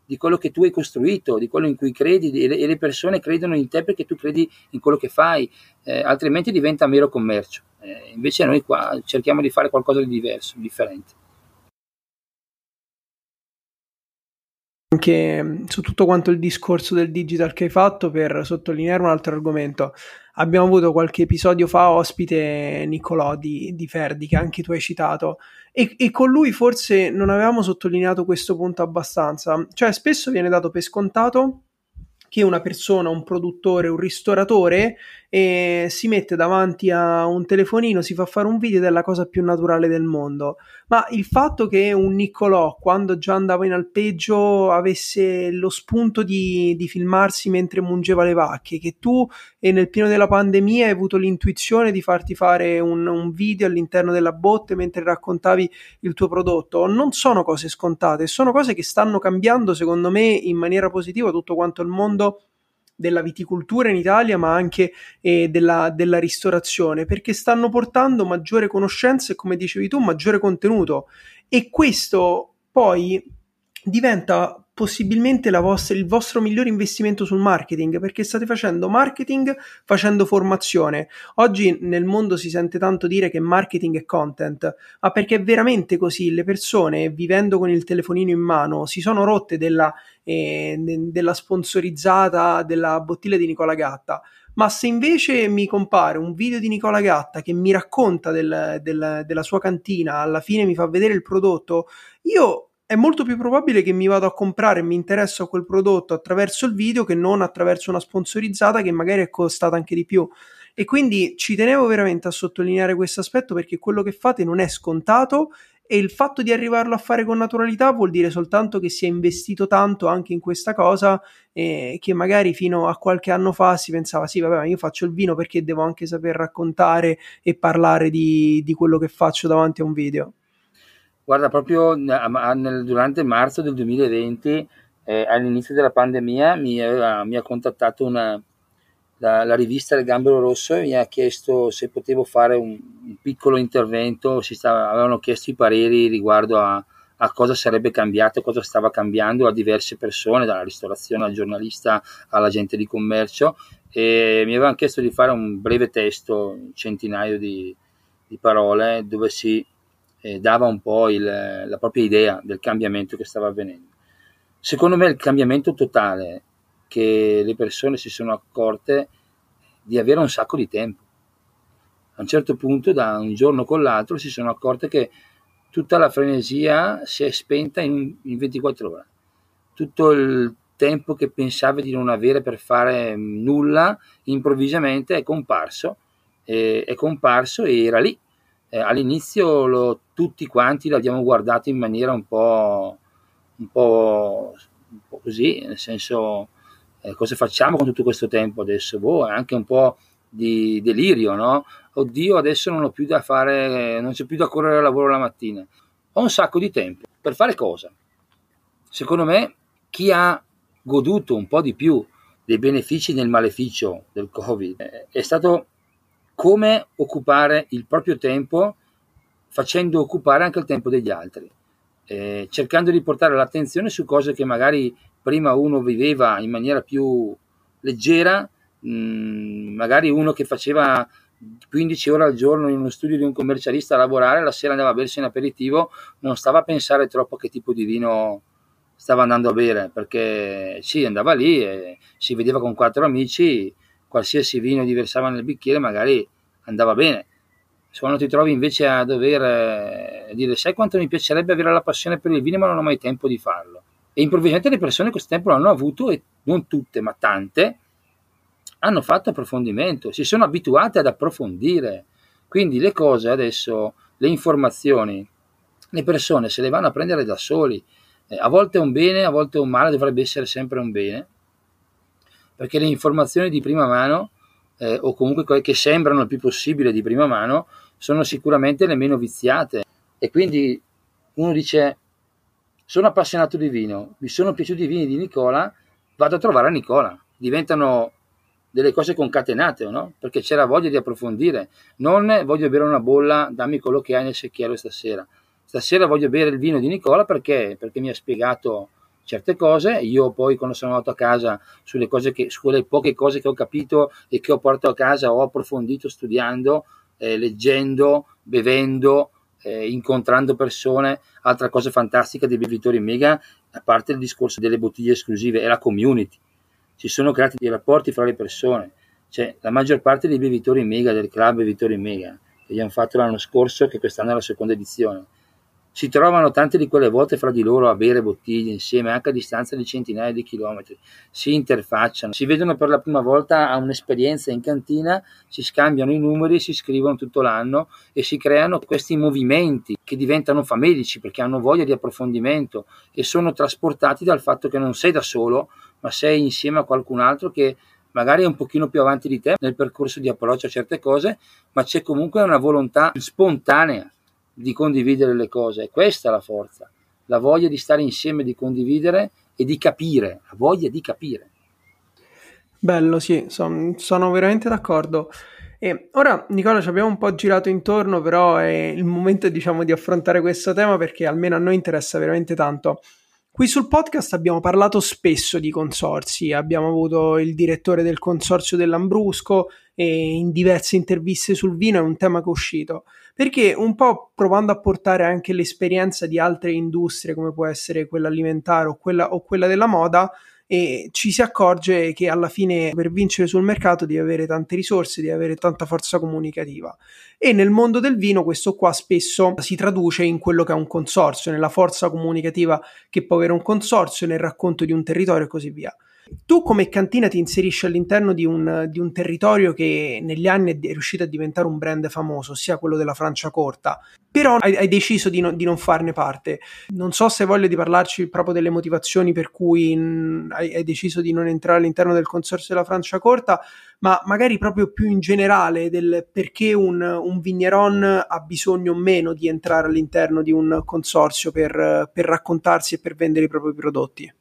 di quello che tu hai costruito, di quello in cui credi e le, persone credono in te perché tu credi in quello che fai, eh, altrimenti diventa mero commercio. Eh, invece noi qua cerchiamo di fare qualcosa di diverso, differente. Anche mm, su tutto quanto il discorso del digital che hai fatto per sottolineare un altro argomento. Abbiamo avuto qualche episodio fa ospite Niccolò di, di Ferdi, che anche tu hai citato, e, e, con lui forse non avevamo sottolineato questo punto abbastanza. Cioè, spesso viene dato per scontato che una persona, un produttore, un ristoratore e si mette davanti a un telefonino, si fa fare un video ed è la cosa più naturale del mondo. Ma il fatto che un Niccolò, quando già andava in alpeggio, avesse lo spunto di, di filmarsi mentre mungeva le vacche, che tu e nel pieno della pandemia hai avuto l'intuizione di farti fare un, un video all'interno della botte mentre raccontavi il tuo prodotto, non sono cose scontate, sono cose che stanno cambiando secondo me in maniera positiva tutto quanto il mondo della viticoltura in Italia, ma anche eh, della, della, ristorazione, perché stanno portando maggiore conoscenza e, come dicevi tu, maggiore contenuto. E questo poi diventa possibilmente vostra, il vostro migliore investimento sul marketing perché state facendo marketing facendo formazione. Oggi nel mondo si sente tanto dire che marketing è content, ma perché è veramente così. Le persone vivendo con il telefonino in mano si sono rotte della, eh, della sponsorizzata della bottiglia di Nicola Gatta. Ma se invece mi compare un video di Nicola Gatta che mi racconta del, del, della sua cantina, alla fine mi fa vedere il prodotto, io è molto più probabile che mi vado a comprare e mi interesso a quel prodotto attraverso il video che non attraverso una sponsorizzata che magari è costata anche di più. E quindi ci tenevo veramente a sottolineare questo aspetto perché quello che fate non è scontato e il fatto di arrivarlo a fare con naturalità vuol dire soltanto che si è investito tanto anche in questa cosa eh, che magari fino a qualche anno fa si pensava sì vabbè io faccio il vino perché devo anche saper raccontare e parlare di, di quello che faccio davanti a un video guarda proprio durante marzo del 2020 eh, all'inizio della pandemia mi, aveva, mi ha contattato una, la, la, rivista del Gambero Rosso e mi ha chiesto se potevo fare un, un piccolo intervento, stava, avevano chiesto i pareri riguardo a, a, cosa sarebbe cambiato, cosa stava cambiando a diverse persone, dalla ristorazione al giornalista all'agente di commercio e mi avevano chiesto di fare un breve testo, un centinaio di, di parole, dove si eh, dava un po' il, la propria idea del cambiamento che stava avvenendo. Secondo me il cambiamento totale che le persone si sono accorte di avere un sacco di tempo. A un certo punto, da un giorno con l'altro, si sono accorte che tutta la frenesia si è spenta in, in 24 ore. Tutto il tempo che pensavi di non avere per fare nulla, improvvisamente è comparso, eh, è comparso e era lì. Eh, all'inizio lo, tutti quanti l'abbiamo guardato in maniera un po', un po', un po così, nel senso eh, cosa facciamo con tutto questo tempo adesso? Boh, è anche un po' di delirio, no? Oddio, adesso non ho più da fare, non c'è più da correre al lavoro la mattina. Ho un sacco di tempo. Per fare cosa? Secondo me, chi ha goduto un po' di più dei benefici del maleficio del Covid eh, è stato come occupare il proprio tempo facendo occupare anche il tempo degli altri, eh, cercando di portare l'attenzione su cose che magari prima uno viveva in maniera più leggera, mh, mm, magari uno che faceva 15 ore al giorno in uno studio di un commercialista a lavorare, la sera andava a bersi un aperitivo, non stava a pensare troppo a che tipo di vino stava andando a bere, perché sì, andava lì e si vedeva con quattro amici, qualsiasi vino gli versava nel bicchiere magari andava bene. Se quando ti trovi invece a dover eh, dire sai quanto mi piacerebbe avere la passione per il vino ma non ho mai tempo di farlo e improvvisamente le persone questo tempo l'hanno avuto e non tutte, ma tante, hanno fatto approfondimento, si sono abituate ad approfondire. Quindi le cose adesso, le informazioni, le persone se le vanno a prendere da soli. Eh, a volte è un bene, a volte è un male, dovrebbe essere sempre un bene, perché le informazioni di prima mano, eh, o comunque che sembrano il più possibile di prima mano, sono sicuramente le meno viziate. E quindi uno dice, sono appassionato di vino, mi sono piaciuti i vini di Nicola, vado a trovare Nicola. Diventano delle cose concatenate, no? Perché c'era voglia di approfondire. Non voglio bere una bolla, dammi quello che hai nel secchiello stasera. Stasera voglio bere il vino di Nicola perché, perché mi ha spiegato certe cose. Io poi quando sono andato a casa sulle cose che, su quelle poche cose che ho capito e che ho portato a casa, ho approfondito studiando, eh, leggendo, bevendo, eh, incontrando persone. Altra cosa fantastica dei bevitori mega, a parte il discorso delle bottiglie esclusive, è la community. Si sono creati dei rapporti fra le persone. Cioè, la maggior parte dei bevitori mega, del club bevitori mega, che abbiamo fatto l'anno scorso, che quest'anno è la seconda edizione, si trovano tante di quelle volte fra di loro a bere bottiglie insieme, anche a distanza di centinaia di chilometri, si interfacciano, si vedono per la prima volta a un'esperienza in cantina, si scambiano i numeri, si scrivono tutto l'anno e si creano questi movimenti che diventano famelici perché hanno voglia di approfondimento e sono trasportati dal fatto che non sei da solo, ma sei insieme a qualcun altro che magari è un pochino più avanti di te nel percorso di approccio a certe cose, ma c'è comunque una volontà spontanea di condividere le cose. E questa è la forza, la voglia di stare insieme, di condividere e di capire, la voglia di capire. Bello, sì, son, sono veramente d'accordo. E ora, Nicola, ci abbiamo un po' girato intorno, però è il momento, diciamo, di affrontare questo tema perché almeno a noi interessa veramente tanto. Qui sul podcast abbiamo parlato spesso di consorsi, abbiamo avuto il direttore del consorzio dell'Ambrusco e in diverse interviste sul vino è un tema che è uscito perché un po' provando a portare anche l'esperienza di altre industrie come può essere quella alimentare o quella, o quella della moda e ci si accorge che alla fine per vincere sul mercato devi avere tante risorse, devi avere tanta forza comunicativa e nel mondo del vino questo qua spesso si traduce in quello che è un consorzio, nella forza comunicativa che può avere un consorzio, nel racconto di un territorio e così via. Tu come cantina ti inserisci all'interno di un, di un, territorio che negli anni è riuscito a diventare un brand famoso, ossia quello della Franciacorta, però hai, hai deciso di, no, di, non farne parte. Non so se hai voglia di parlarci proprio delle motivazioni per cui in, hai, hai, deciso di non entrare all'interno del consorzio della Franciacorta, ma magari proprio più in generale del perché un, un vigneron ha bisogno o meno di entrare all'interno di un consorzio per, per raccontarsi e per vendere i propri prodotti.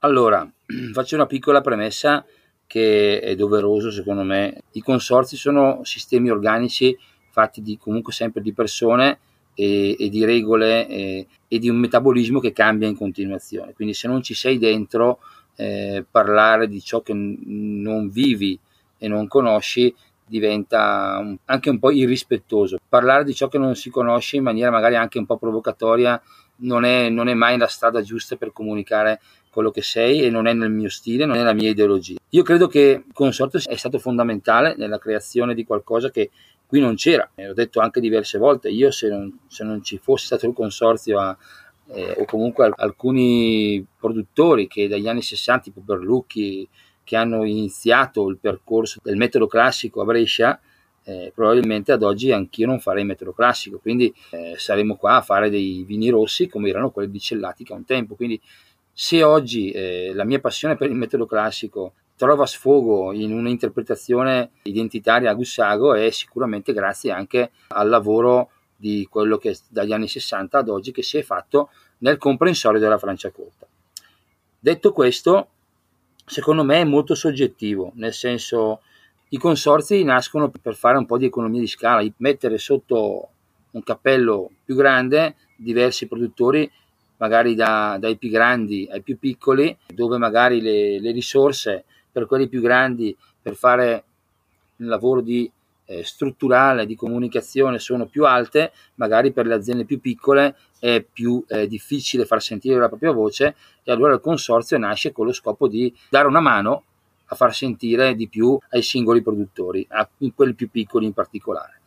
Allora, faccio una piccola premessa che è doveroso secondo me. I consorzi sono sistemi organici fatti di, comunque sempre di persone e, e di regole e, e, di un metabolismo che cambia in continuazione. Quindi se non ci sei dentro, eh, parlare di ciò che n- non vivi e non conosci diventa un, anche un po' irrispettoso. Parlare di ciò che non si conosce in maniera magari anche un po' provocatoria non è, non è mai la strada giusta per comunicare quello che sei e non è nel mio stile, non è la mia ideologia. Io credo che il consortio è stato fondamentale nella creazione di qualcosa che qui non c'era, l'ho detto anche diverse volte, io se non, se non ci fosse stato il consorzio a, eh, o comunque alcuni produttori che dagli anni 60, tipo Berlucchi, che hanno iniziato il percorso del metodo classico a Brescia, eh, probabilmente ad oggi anch'io non farei metodo classico, quindi eh, saremo qua a fare dei vini rossi come erano quelli di Cellati a un tempo. Quindi se oggi eh, la mia passione per il metodo classico trova sfogo in un'interpretazione identitaria a Gussago è sicuramente grazie anche al lavoro di quello che dagli anni 60 ad oggi che si è fatto nel comprensorio della Francia Corta. Detto questo, secondo me è molto soggettivo, nel senso i consorzi nascono per fare un po' di economia di scala, mettere sotto un cappello più grande diversi produttori, magari da, dai più grandi ai più piccoli, dove magari le, le risorse per quelli più grandi per fare un lavoro di eh, strutturale di comunicazione sono più alte, magari per le aziende più piccole è più eh, difficile far sentire la propria voce e allora il consorzio nasce con lo scopo di dare una mano a far sentire di più ai singoli produttori, a quelli più piccoli in particolare.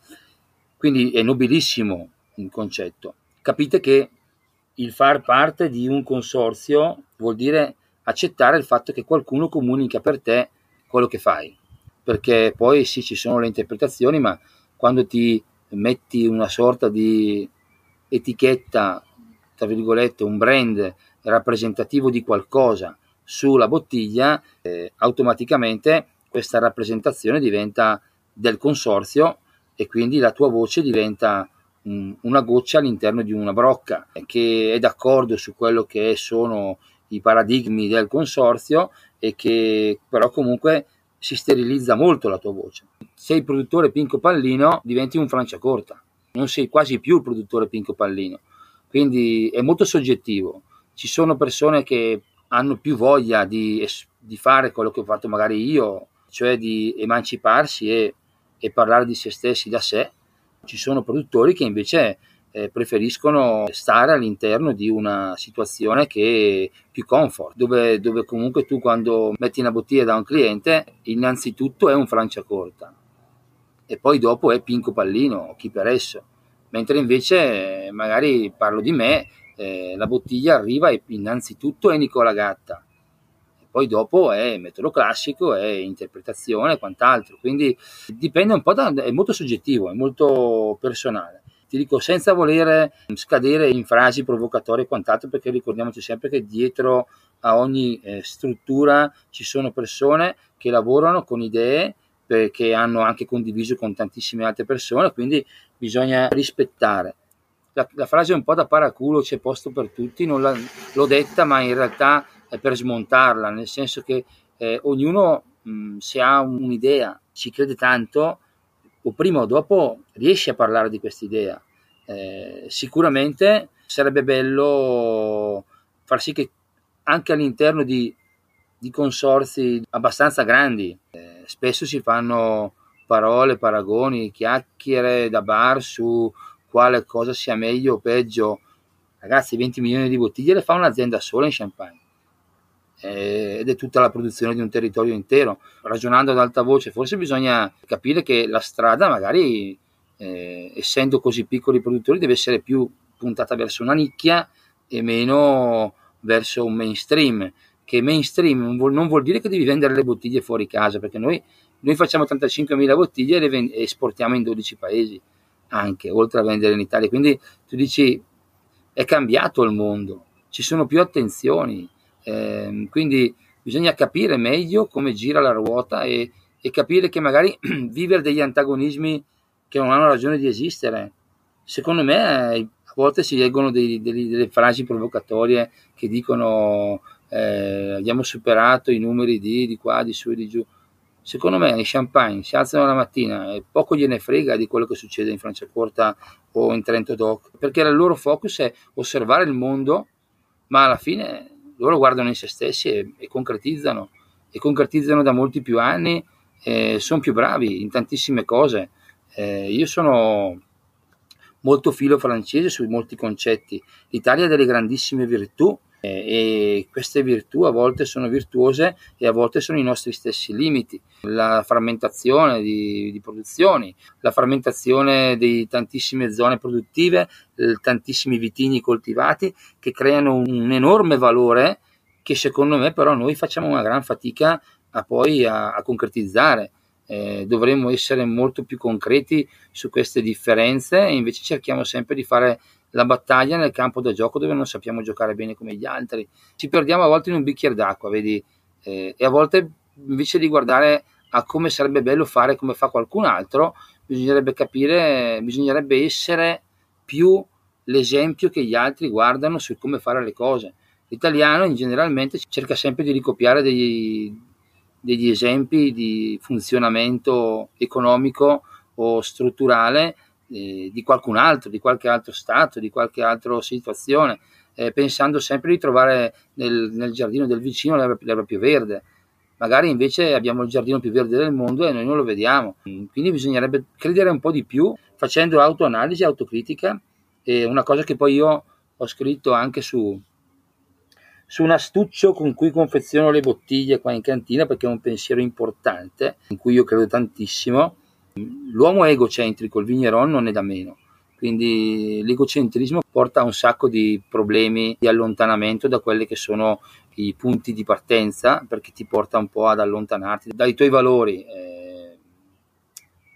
Quindi è nobilissimo il concetto. Capite che il far parte di un consorzio vuol dire accettare il fatto che qualcuno comunica per te quello che fai. Perché poi sì ci sono le interpretazioni, ma quando ti metti una sorta di etichetta, tra virgolette, un brand rappresentativo di qualcosa sulla bottiglia, eh, automaticamente questa rappresentazione diventa del consorzio e quindi la tua voce diventa una goccia all'interno di una brocca che è d'accordo su quello che sono i paradigmi del consorzio e che però comunque si sterilizza molto la tua voce. Sei produttore Pinco Pallino, diventi un Franciacorta, non sei quasi più il produttore Pinco Pallino. Quindi è molto soggettivo. Ci sono persone che hanno più voglia di, di fare quello che ho fatto magari io, cioè di emanciparsi e, e parlare di se stessi da sé. Ci sono produttori che invece eh, preferiscono stare all'interno di una situazione che è più comfort, dove, dove, comunque tu quando metti una bottiglia da un cliente, innanzitutto è un franciacorta e poi dopo è pinco pallino, chi per esso. Mentre invece, magari parlo di me, eh, la bottiglia arriva e innanzitutto è Nicola Gatta, poi dopo è metodo classico, è interpretazione e quant'altro. Quindi dipende un po' da, è molto soggettivo, è molto personale ti dico senza voler scadere in frasi provocatorie e quant'altro, perché ricordiamoci sempre che dietro a ogni eh, struttura ci sono persone che lavorano con idee che hanno anche condiviso con tantissime altre persone, quindi bisogna rispettare. La, la frase è un po' da paraculo, c'è posto per tutti, la, l'ho detta, ma in realtà per smontarla, nel senso che eh, ognuno mh, se ha un'idea, ci crede tanto, o prima o dopo riesci a parlare di questa idea. Eh, sicuramente sarebbe bello far sì che anche all'interno di, di consorzi abbastanza grandi, eh, spesso si fanno parole, paragoni, chiacchiere da bar su quale cosa sia meglio o peggio. Ragazzi, 20 milioni di bottiglie le fa un'azienda sola in Champagne ed è tutta la produzione di un territorio intero. Ragionando ad alta voce, forse bisogna capire che la strada, magari eh, essendo così piccoli produttori, deve essere più puntata verso una nicchia e meno verso un mainstream che mainstream non vuol, non vuol, dire che devi vendere le bottiglie fuori casa, perché noi, noi facciamo 35.000 bottiglie e le vend- esportiamo in 12 paesi, anche oltre a vendere in Italia. Quindi tu dici, è cambiato il mondo, ci sono più attenzioni, eh, quindi bisogna capire meglio come gira la ruota e, e capire che magari vivere degli antagonismi che non hanno ragione di esistere. Secondo me a volte si leggono dei, dei, delle frasi provocatorie che dicono eh, abbiamo superato i numeri di, di qua, di su e di giù. Secondo me in Champagne si alzano la mattina e poco gliene frega di quello che succede in Franciacorta o in Trento Doc, perché il loro focus è osservare il mondo, ma alla fine loro guardano in se stessi e, e concretizzano, e concretizzano da molti più anni, e sono più bravi in tantissime cose. Eh, io sono molto filo francese su molti concetti. L'Italia ha delle grandissime virtù eh, e queste virtù a volte sono virtuose e a volte sono i nostri stessi limiti. La frammentazione di, di produzioni, la frammentazione di tantissime zone produttive, eh, tantissimi vitigni coltivati che creano un enorme valore che secondo me però noi facciamo una gran fatica a poi a, a concretizzare eh, dovremmo essere molto più concreti su queste differenze e invece cerchiamo sempre di fare la battaglia nel campo da gioco dove non sappiamo giocare bene come gli altri. Ci perdiamo a volte in un bicchiere d'acqua, vedi, eh, e a volte invece di guardare a come sarebbe bello fare come fa qualcun altro, bisognerebbe capire, bisognerebbe essere più l'esempio che gli altri guardano su come fare le cose. L'italiano in generalmente cerca sempre di ricopiare degli, degli esempi di funzionamento economico o strutturale eh, di qualcun altro, di qualche altro stato, di qualche altra situazione, eh, pensando sempre di trovare nel, nel giardino del vicino l'erba, l'erba, più verde. Magari invece abbiamo il giardino più verde del mondo e noi non lo vediamo. Quindi bisognerebbe credere un po' di più facendo autoanalisi, autocritica. E una cosa che poi io ho scritto anche su, su un astuccio con cui confeziono le bottiglie qua in cantina perché è un pensiero importante in cui io credo tantissimo. L'uomo è egocentrico, il vigneron non è da meno. Quindi l'egocentrismo porta a un sacco di problemi di allontanamento da quelli che sono i punti di partenza, perché ti porta un po' ad allontanarti dai tuoi valori. Eh,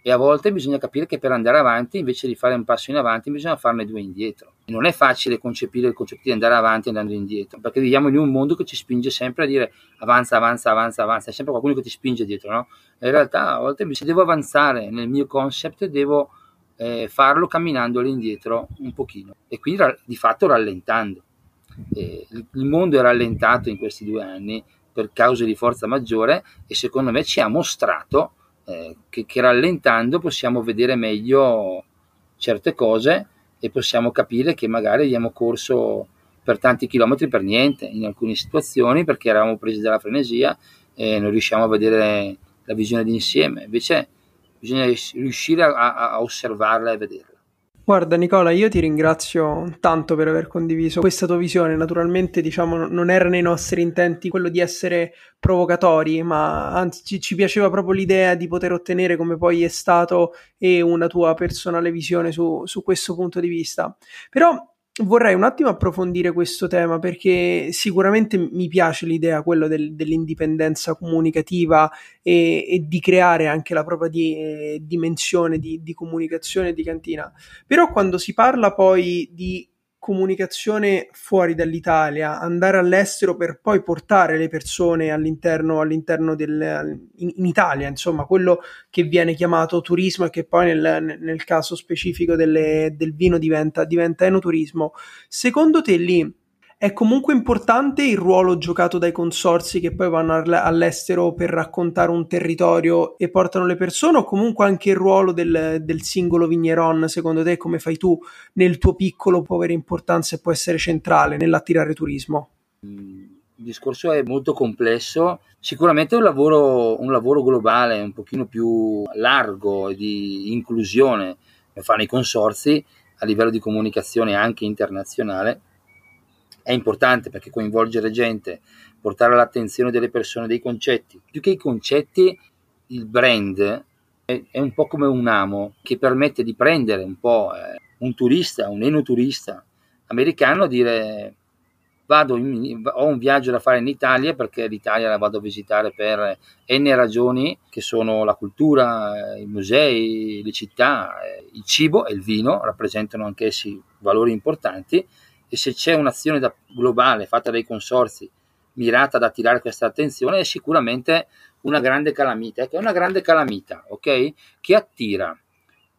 e a volte bisogna capire che per andare avanti, invece di fare un passo in avanti, bisogna farne due indietro. E non è facile concepire il concetto di andare avanti andando indietro, perché viviamo in un mondo che ci spinge sempre a dire avanza, avanza, avanza, avanza, è sempre qualcuno che ti spinge dietro, no? In realtà a volte se devo avanzare nel mio concept devo eh, farlo camminando all'indietro un pochino e quindi di fatto rallentando. Eh, il mondo è rallentato in questi due anni per cause di forza maggiore e secondo me ci ha mostrato eh, che, che, rallentando possiamo vedere meglio certe cose e possiamo capire che magari abbiamo corso per tanti chilometri per niente in alcune situazioni perché eravamo presi dalla frenesia e non riusciamo a vedere la visione d'insieme. Invece bisogna riuscire a, a osservarla e vederla. Guarda Nicola, io ti ringrazio tanto per aver condiviso questa tua visione. Naturalmente, diciamo, non era nei nostri intenti quello di essere provocatori, ma anzi ci, piaceva proprio l'idea di poter ottenere, come poi è stato, e una tua personale visione su, su questo punto di vista. Però vorrei un attimo approfondire questo tema perché sicuramente mi piace l'idea quello del, dell'indipendenza comunicativa e, e, di creare anche la propria di, eh, dimensione di, di comunicazione di cantina. Però quando si parla poi di comunicazione fuori dall'Italia, andare all'estero per poi portare le persone all'interno, all'interno del, in, in, Italia, insomma, quello che viene chiamato turismo e che poi nel, nel caso specifico delle, del vino diventa, diventa enoturismo. Secondo te lì è comunque importante il ruolo giocato dai consorsi che poi vanno all'estero per raccontare un territorio e portano le persone o comunque anche il ruolo del, del singolo vigneron, secondo te, come fai tu nel tuo piccolo può avere importanza e può essere centrale nell'attirare turismo? Il discorso è molto complesso, sicuramente è un lavoro, un lavoro globale, un pochino più largo di inclusione che fanno i consorsi a livello di comunicazione anche internazionale è importante perché coinvolgere gente, portare all'attenzione delle persone dei concetti. Più che i concetti, il brand è, un po' come un amo che permette di prendere un po' eh, un turista, un enoturista americano, dire vado in, ho un viaggio da fare in Italia perché l'Italia la vado a visitare per n ragioni che sono la cultura, i musei, le città, il cibo e il vino rappresentano anch'essi valori importanti e se c'è un'azione da, globale fatta dai consorzi mirata ad attirare questa attenzione è sicuramente una grande calamita, ecco, è una grande calamita, ok? Che attira.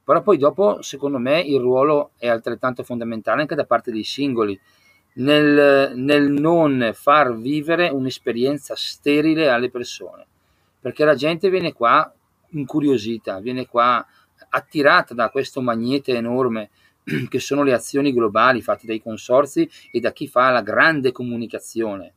Però poi dopo, secondo me, il ruolo è altrettanto fondamentale anche da parte dei singoli, nel, nel non far vivere un'esperienza sterile alle persone, perché la gente viene qua incuriosita, viene qua attirata da questo magnete enorme che sono le azioni globali fatte dai consorzi e da chi fa la grande comunicazione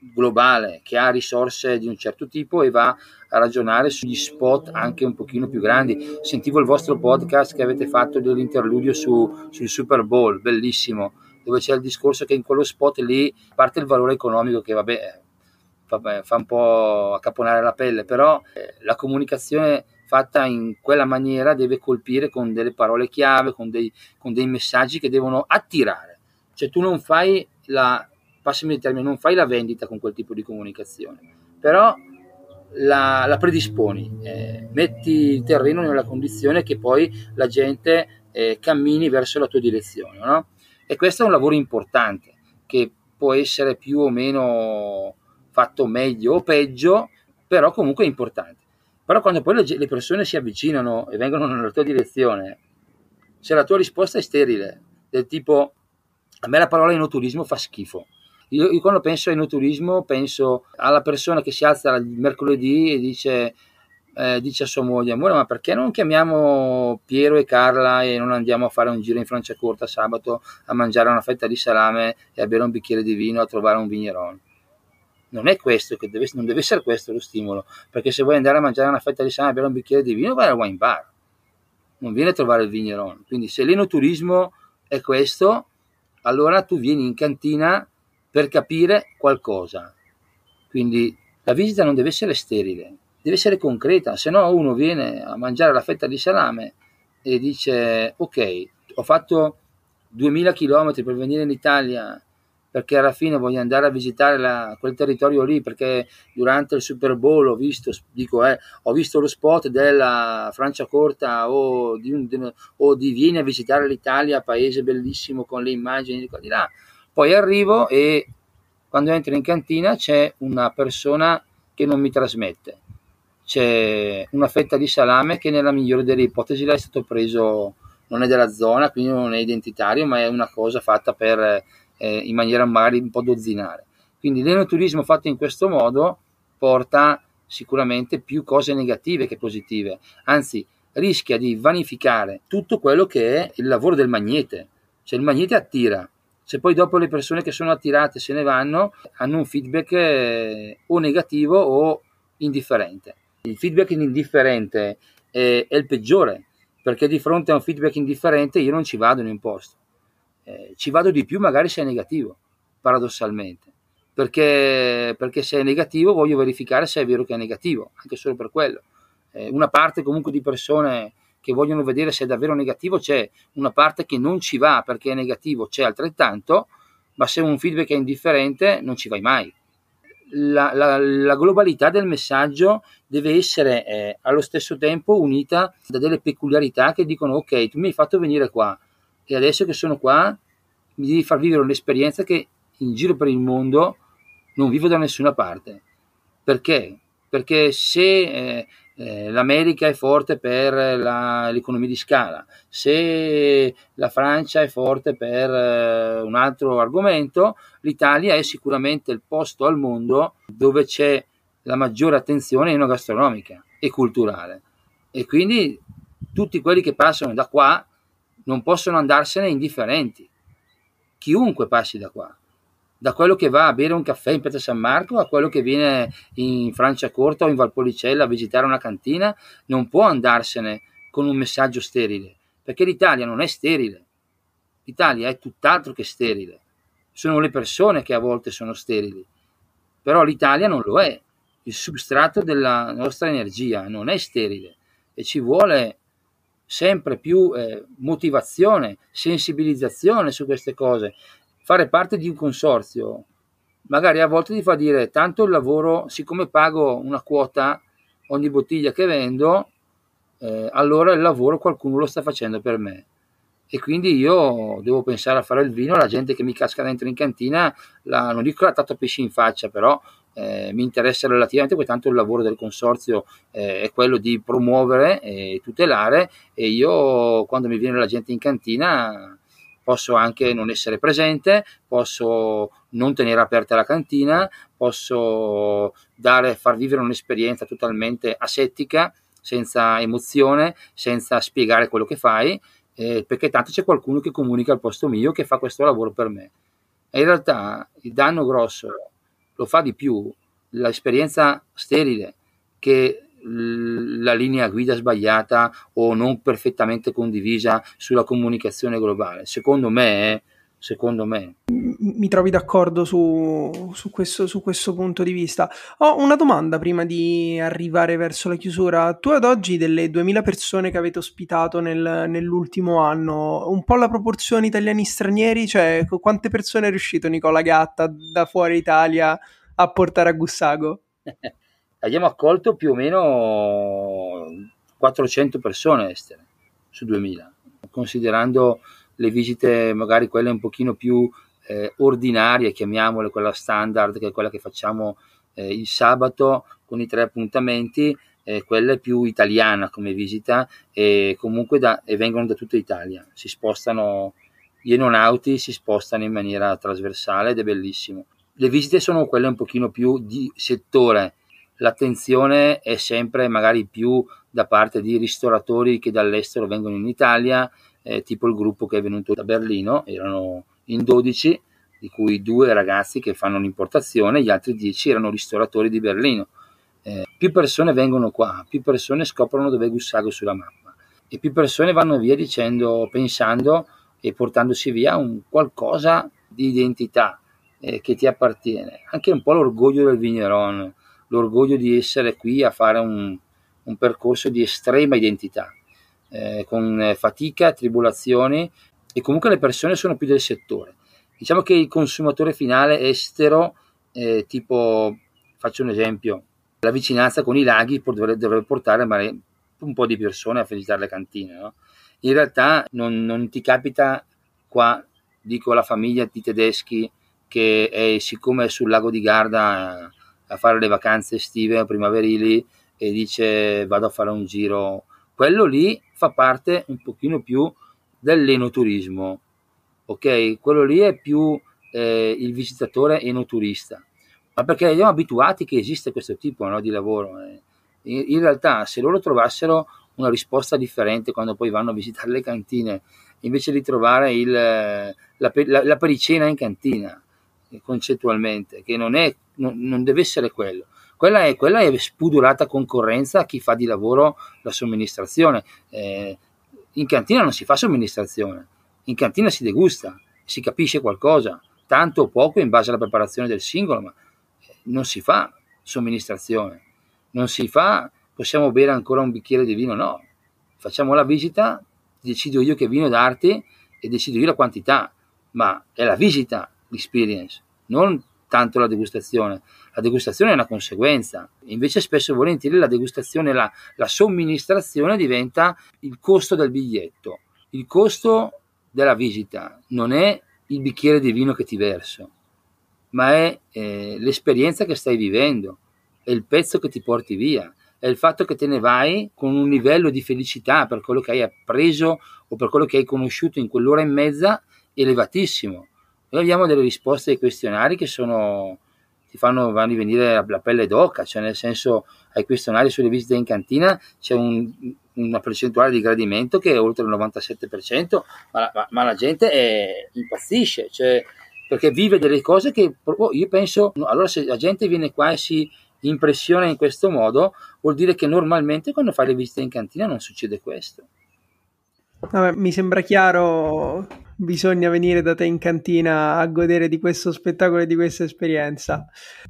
globale che ha risorse di un certo tipo e va a ragionare sugli spot anche un pochino più grandi. Sentivo il vostro podcast che avete fatto dell'interludio su, sul Super Bowl, bellissimo dove c'è il discorso che in quello spot lì parte il valore economico che vabbè fa, fa un po' accaponare la pelle, però eh, la comunicazione fatta in quella maniera deve colpire con delle parole chiave, con dei, con dei messaggi che devono attirare. Cioè tu non fai la, passami il termine, non fai la vendita con quel tipo di comunicazione, però la, la predisponi, eh, metti il terreno nella condizione che poi la gente eh, cammini verso la tua direzione, no? E questo è un lavoro importante che può essere più o meno fatto meglio o peggio, però comunque è importante. Però quando poi le, persone si avvicinano e vengono nella tua direzione, se la tua risposta è sterile, del tipo a me la parola enoturismo fa schifo. Io, io quando penso a enoturismo penso alla persona che si alza il mercoledì e dice eh, dice a sua moglie, amore ma perché non chiamiamo Piero e Carla e non andiamo a fare un giro in Franciacorta sabato a mangiare una fetta di salame e a bere un bicchiere di vino a trovare un vigneron? Non è questo, che deve, non deve essere questo lo stimolo, perché se vuoi andare a mangiare una fetta di salame bere un bicchiere di vino vai al wine bar, non vieni a trovare il vigneron. Quindi se l'enoturismo è questo, allora tu vieni in cantina per capire qualcosa. Quindi la visita non deve essere sterile, deve essere concreta, se no uno viene a mangiare la fetta di salame e dice ok, ho fatto 2000 km per venire in Italia perché alla fine voglio andare a visitare la, quel territorio lì perché durante il Super Bowl ho visto, dico, eh, ho visto lo spot della Francia Corta o di, un, o di vieni a visitare l'Italia, paese bellissimo con le immagini di qua di là. Poi arrivo e quando entro in cantina c'è una persona che non mi trasmette c'è una fetta di salame che nella migliore delle ipotesi è stato preso, non è della zona, quindi non è identitario, ma è una cosa fatta per, eh, in maniera magari un po' dozzinare. Quindi l'enoturismo fatto in questo modo porta sicuramente più cose negative che positive, anzi rischia di vanificare tutto quello che è il lavoro del magnete, cioè il magnete attira, se poi dopo le persone che sono attirate se ne vanno hanno un feedback eh, o negativo o indifferente. Il feedback indifferente è, è, il peggiore, perché di fronte a un feedback indifferente io non ci vado in un posto, eh, ci vado di più magari se è negativo, paradossalmente, perché, perché se è negativo voglio verificare se è vero che è negativo, anche solo per quello. Eh, una parte comunque di persone che vogliono vedere se è davvero negativo c'è, una parte che non ci va perché è negativo c'è altrettanto, ma se un feedback è indifferente non ci vai mai la, la, la, globalità del messaggio deve essere eh, allo stesso tempo unita da delle peculiarità che dicono ok, tu mi hai fatto venire qua e adesso che sono qua mi devi far vivere un'esperienza che in giro per il mondo non vivo da nessuna parte. Perché? Perché se eh, eh, l'America è forte per la, l'economia di scala, se la Francia è forte per eh, un altro argomento, l'Italia è sicuramente il posto al mondo dove c'è la maggiore attenzione enogastronomica e culturale. E quindi tutti quelli che passano da qua non possono andarsene indifferenti. Chiunque passi da qua da quello che va a bere un caffè in Piazza San Marco a quello che viene in Franciacorta o in Valpolicella a visitare una cantina, non può andarsene con un messaggio sterile, perché l'Italia non è sterile, l'Italia è tutt'altro che sterile, sono le persone che a volte sono sterili, però l'Italia non lo è, il substrato della nostra energia non è sterile e ci vuole sempre più eh, motivazione, sensibilizzazione su queste cose fare parte di un consorzio magari a volte ti fa dire tanto il lavoro, siccome pago una quota ogni bottiglia che vendo, eh, allora il lavoro qualcuno lo sta facendo per me. E quindi io devo pensare a fare il vino, la gente che mi casca dentro in cantina, la, non dico la tanto pesci in faccia, però eh, mi interessa relativamente, perché tanto il lavoro del consorzio eh, è quello di promuovere e tutelare e io quando mi viene la gente in cantina posso anche non essere presente, posso non tenere aperta la cantina, posso dare, far vivere un'esperienza totalmente asettica, senza emozione, senza spiegare quello che fai, eh, perché tanto c'è qualcuno che comunica al posto mio che fa questo lavoro per me. E in realtà il danno grosso lo fa di più l'esperienza sterile che la linea guida sbagliata o non perfettamente condivisa sulla comunicazione globale. Secondo me, secondo me. Mi trovi d'accordo su, su, questo, su, questo, punto di vista. Ho una domanda prima di arrivare verso la chiusura. Tu ad oggi delle 2000 persone che avete ospitato nel, nell'ultimo anno, un po' la proporzione italiani-stranieri, cioè quante persone è riuscito Nicola Gatta da fuori Italia a portare a Gussago? abbiamo accolto più o meno 400 persone estere su 2000, considerando le visite magari quelle un pochino più eh, ordinarie, chiamiamole quella standard, che è quella che facciamo eh, il sabato con i tre appuntamenti, eh, quella più italiana come visita e comunque da, e vengono da tutta Italia, si spostano, gli enonauti si spostano in maniera trasversale ed è bellissimo. Le visite sono quelle un pochino più di settore, l'attenzione è sempre magari più da parte di ristoratori che dall'estero vengono in Italia, eh, tipo il gruppo che è venuto da Berlino, erano in 12, di cui due ragazzi che fanno un'importazione, gli altri 10 erano ristoratori di Berlino. Eh, più persone vengono qua, più persone scoprono dove è Gussago sulla mappa. E più persone vanno via dicendo, pensando e portandosi via un qualcosa di identità eh, che ti appartiene, anche un po' l'orgoglio del vigneron l'orgoglio di essere qui a fare un, un percorso di estrema identità, eh, con fatica, tribolazioni e comunque le persone sono più del settore. Diciamo che il consumatore finale estero, eh, tipo, faccio un esempio, la vicinanza con i laghi dovrebbe, dovrebbe portare un po' di persone a visitare le cantine. No? In realtà non, non ti capita qua, dico la famiglia di tedeschi che è, siccome è sul lago di Garda a fare le vacanze estive o primaverili e dice vado a fare un giro. Quello lì fa parte un pochino più dell'enoturismo, ok? Quello lì è più eh, il visitatore enoturista, ma perché siamo abituati che esiste questo tipo no, di lavoro. Eh. In, in realtà se loro trovassero una risposta differente quando poi vanno a visitare le cantine, invece di trovare il, la, la, la pericena in cantina, concettualmente, che non, è, non, non deve essere quello. Quella è, quella è, spudorata concorrenza a chi fa di lavoro la somministrazione. Eh, in cantina non si fa somministrazione, in cantina si degusta, si capisce qualcosa, tanto o poco in base alla preparazione del singolo, ma eh, non si fa somministrazione, non si fa possiamo bere ancora un bicchiere di vino, no, facciamo la visita, decido io che vino darti e decido io la quantità, ma è la visita l'experience, non tanto la degustazione. La degustazione è una conseguenza, invece spesso e volentieri la degustazione, la, la somministrazione diventa il costo del biglietto, il costo della visita, non è il bicchiere di vino che ti verso, ma è eh, l'esperienza che stai vivendo, è il pezzo che ti porti via, è il fatto che te ne vai con un livello di felicità per quello che hai appreso o per quello che hai conosciuto in quell'ora e mezza elevatissimo noi abbiamo delle risposte ai questionari che sono, ti fanno venire la pelle d'oca, cioè nel senso ai questionari sulle visite in cantina c'è un, una percentuale di gradimento che è oltre il 97%, ma, ma, ma la gente è, impazzisce, cioè, perché vive delle cose che io penso, allora se la gente viene qua e si impressiona in questo modo, vuol dire che normalmente quando fai le visite in cantina non succede questo. Vabbè, mi sembra chiaro, bisogna venire da te in cantina a godere di questo spettacolo e di questa esperienza.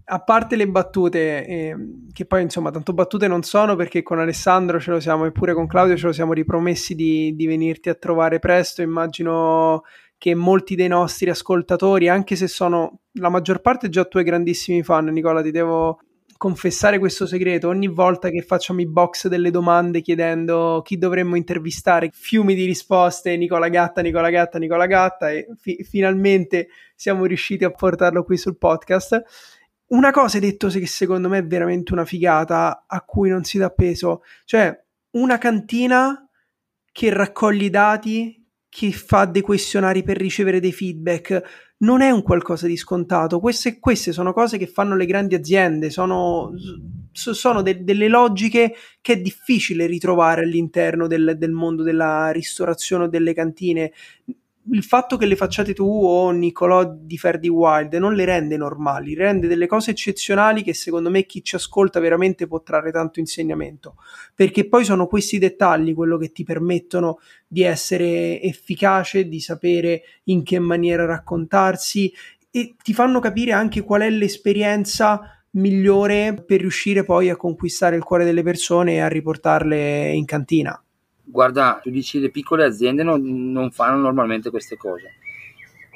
A parte le battute, eh, che poi insomma tanto battute non sono perché con Alessandro ce lo siamo e pure con Claudio ce lo siamo ripromessi di, di venirti a trovare presto, immagino che molti dei nostri ascoltatori, anche se sono la maggior parte già tuoi grandissimi fan, Nicola, ti devo confessare questo segreto. Ogni volta che facciamo i box delle domande chiedendo chi dovremmo intervistare, fiumi di risposte, Nicola Gatta, Nicola Gatta, Nicola Gatta, e fi- finalmente siamo riusciti a portarlo qui sul podcast. Una cosa hai detto che secondo me è veramente una figata a cui non si dà peso, cioè una cantina che raccoglie i dati, che fa dei questionari per ricevere dei feedback, non è un qualcosa di scontato. Queste, queste sono cose che fanno le grandi aziende, sono, sono de, delle logiche che è difficile ritrovare all'interno del, del mondo della ristorazione o delle cantine il fatto che le facciate tu o Nicolò di Ferdi Wild non le rende normali, rende delle cose eccezionali che secondo me chi ci ascolta veramente può trarre tanto insegnamento, perché poi sono questi dettagli quello che ti permettono di essere efficace, di sapere in che maniera raccontarsi e ti fanno capire anche qual è l'esperienza migliore per riuscire poi a conquistare il cuore delle persone e a riportarle in cantina guarda, tu dici le piccole aziende non, non fanno normalmente queste cose.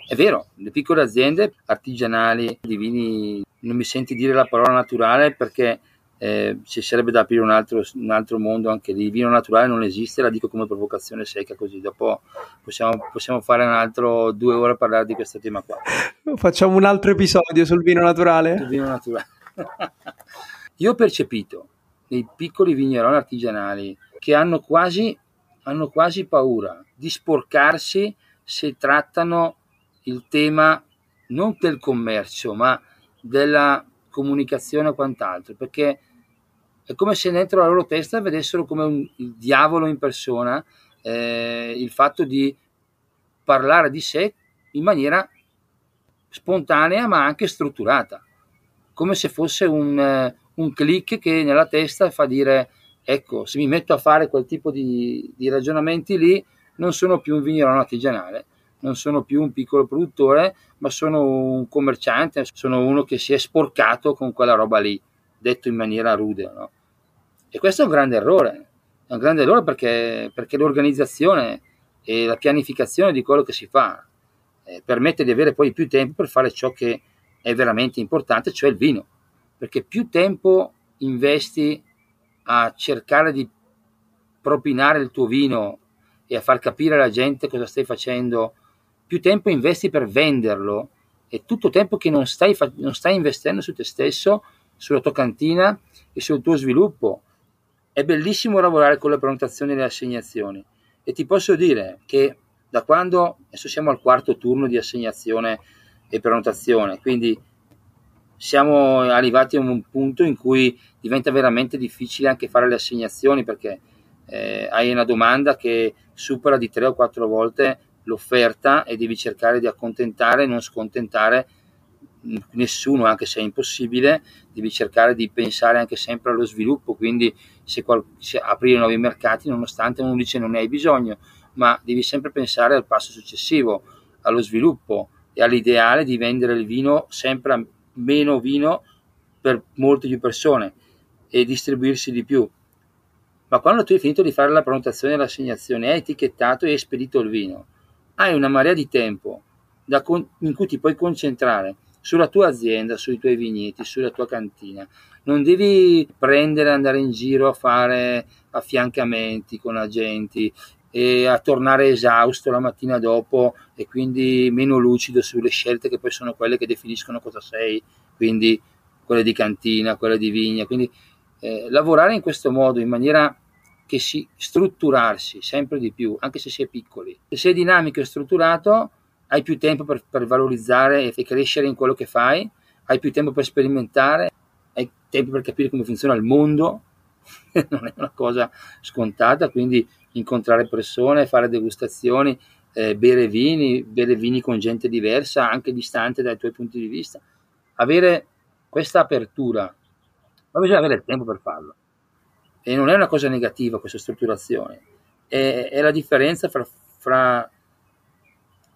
È vero, le piccole aziende artigianali di vini, non mi senti dire la parola naturale perché eh, ci sarebbe da aprire un altro, un altro, mondo anche lì. Il vino naturale non esiste, la dico come provocazione secca così. Dopo possiamo, possiamo fare un altro due ore a parlare di questo tema qua. Facciamo un altro episodio sul vino naturale. Sul vino naturale. Io ho percepito nei piccoli vigneroni artigianali che hanno quasi hanno quasi paura di sporcarsi se trattano il tema non del commercio, ma della comunicazione o quant'altro, perché è come se dentro la loro testa vedessero come un, il diavolo in persona eh, il fatto di parlare di sé in maniera spontanea ma anche strutturata, come se fosse un, eh, un click che nella testa fa dire ecco, se mi metto a fare quel tipo di, di ragionamenti lì, non sono più un vignerone artigianale, non sono più un piccolo produttore, ma sono un commerciante, sono uno che si è sporcato con quella roba lì, detto in maniera rude. No? E questo è un grande errore, è un grande errore perché, perché l'organizzazione e la pianificazione di quello che si fa eh, permette di avere poi più tempo per fare ciò che è veramente importante, cioè il vino, perché più tempo investi a cercare di propinare il tuo vino e a far capire alla gente cosa stai facendo, più tempo investi per venderlo e tutto tempo che non stai, non stai investendo su te stesso, sulla tua cantina e sul tuo sviluppo. È bellissimo lavorare con le prenotazioni e le assegnazioni e ti posso dire che da quando adesso siamo al quarto turno di assegnazione e prenotazione, quindi siamo arrivati a un punto in cui diventa veramente difficile anche fare le assegnazioni perché eh, hai una domanda che supera di tre o quattro volte l'offerta e devi cercare di accontentare non scontentare nessuno, anche se è impossibile, devi cercare di pensare anche sempre allo sviluppo, quindi se, qual- se aprire nuovi mercati, nonostante uno dice non ne hai bisogno, ma devi sempre pensare al passo successivo, allo sviluppo e all'ideale di vendere il vino sempre a meno vino per molte più persone e distribuirsi di più. Ma quando tu hai finito di fare la prenotazione e l'assegnazione, hai etichettato e spedito il vino, hai una marea di tempo con- in cui ti puoi concentrare sulla tua azienda, sui tuoi vigneti, sulla tua cantina. Non devi prendere andare in giro a fare affiancamenti con agenti e a tornare esausto la mattina dopo e quindi meno lucido sulle scelte che poi sono quelle che definiscono cosa sei, quindi quelle di cantina, quelle di vigna. Quindi eh, lavorare in questo modo, in maniera che si strutturarsi sempre di più, anche se si è piccoli. Se sei dinamico e strutturato, hai più tempo per, per valorizzare e crescere in quello che fai, hai più tempo per sperimentare, hai tempo per capire come funziona il mondo, non è una cosa scontata, quindi incontrare persone, fare degustazioni, eh, bere vini, bere vini con gente diversa, anche distante dai tuoi punti di vista. Avere questa apertura, ma bisogna avere il tempo per farlo. E non è una cosa negativa questa strutturazione, è, è la differenza fra, fra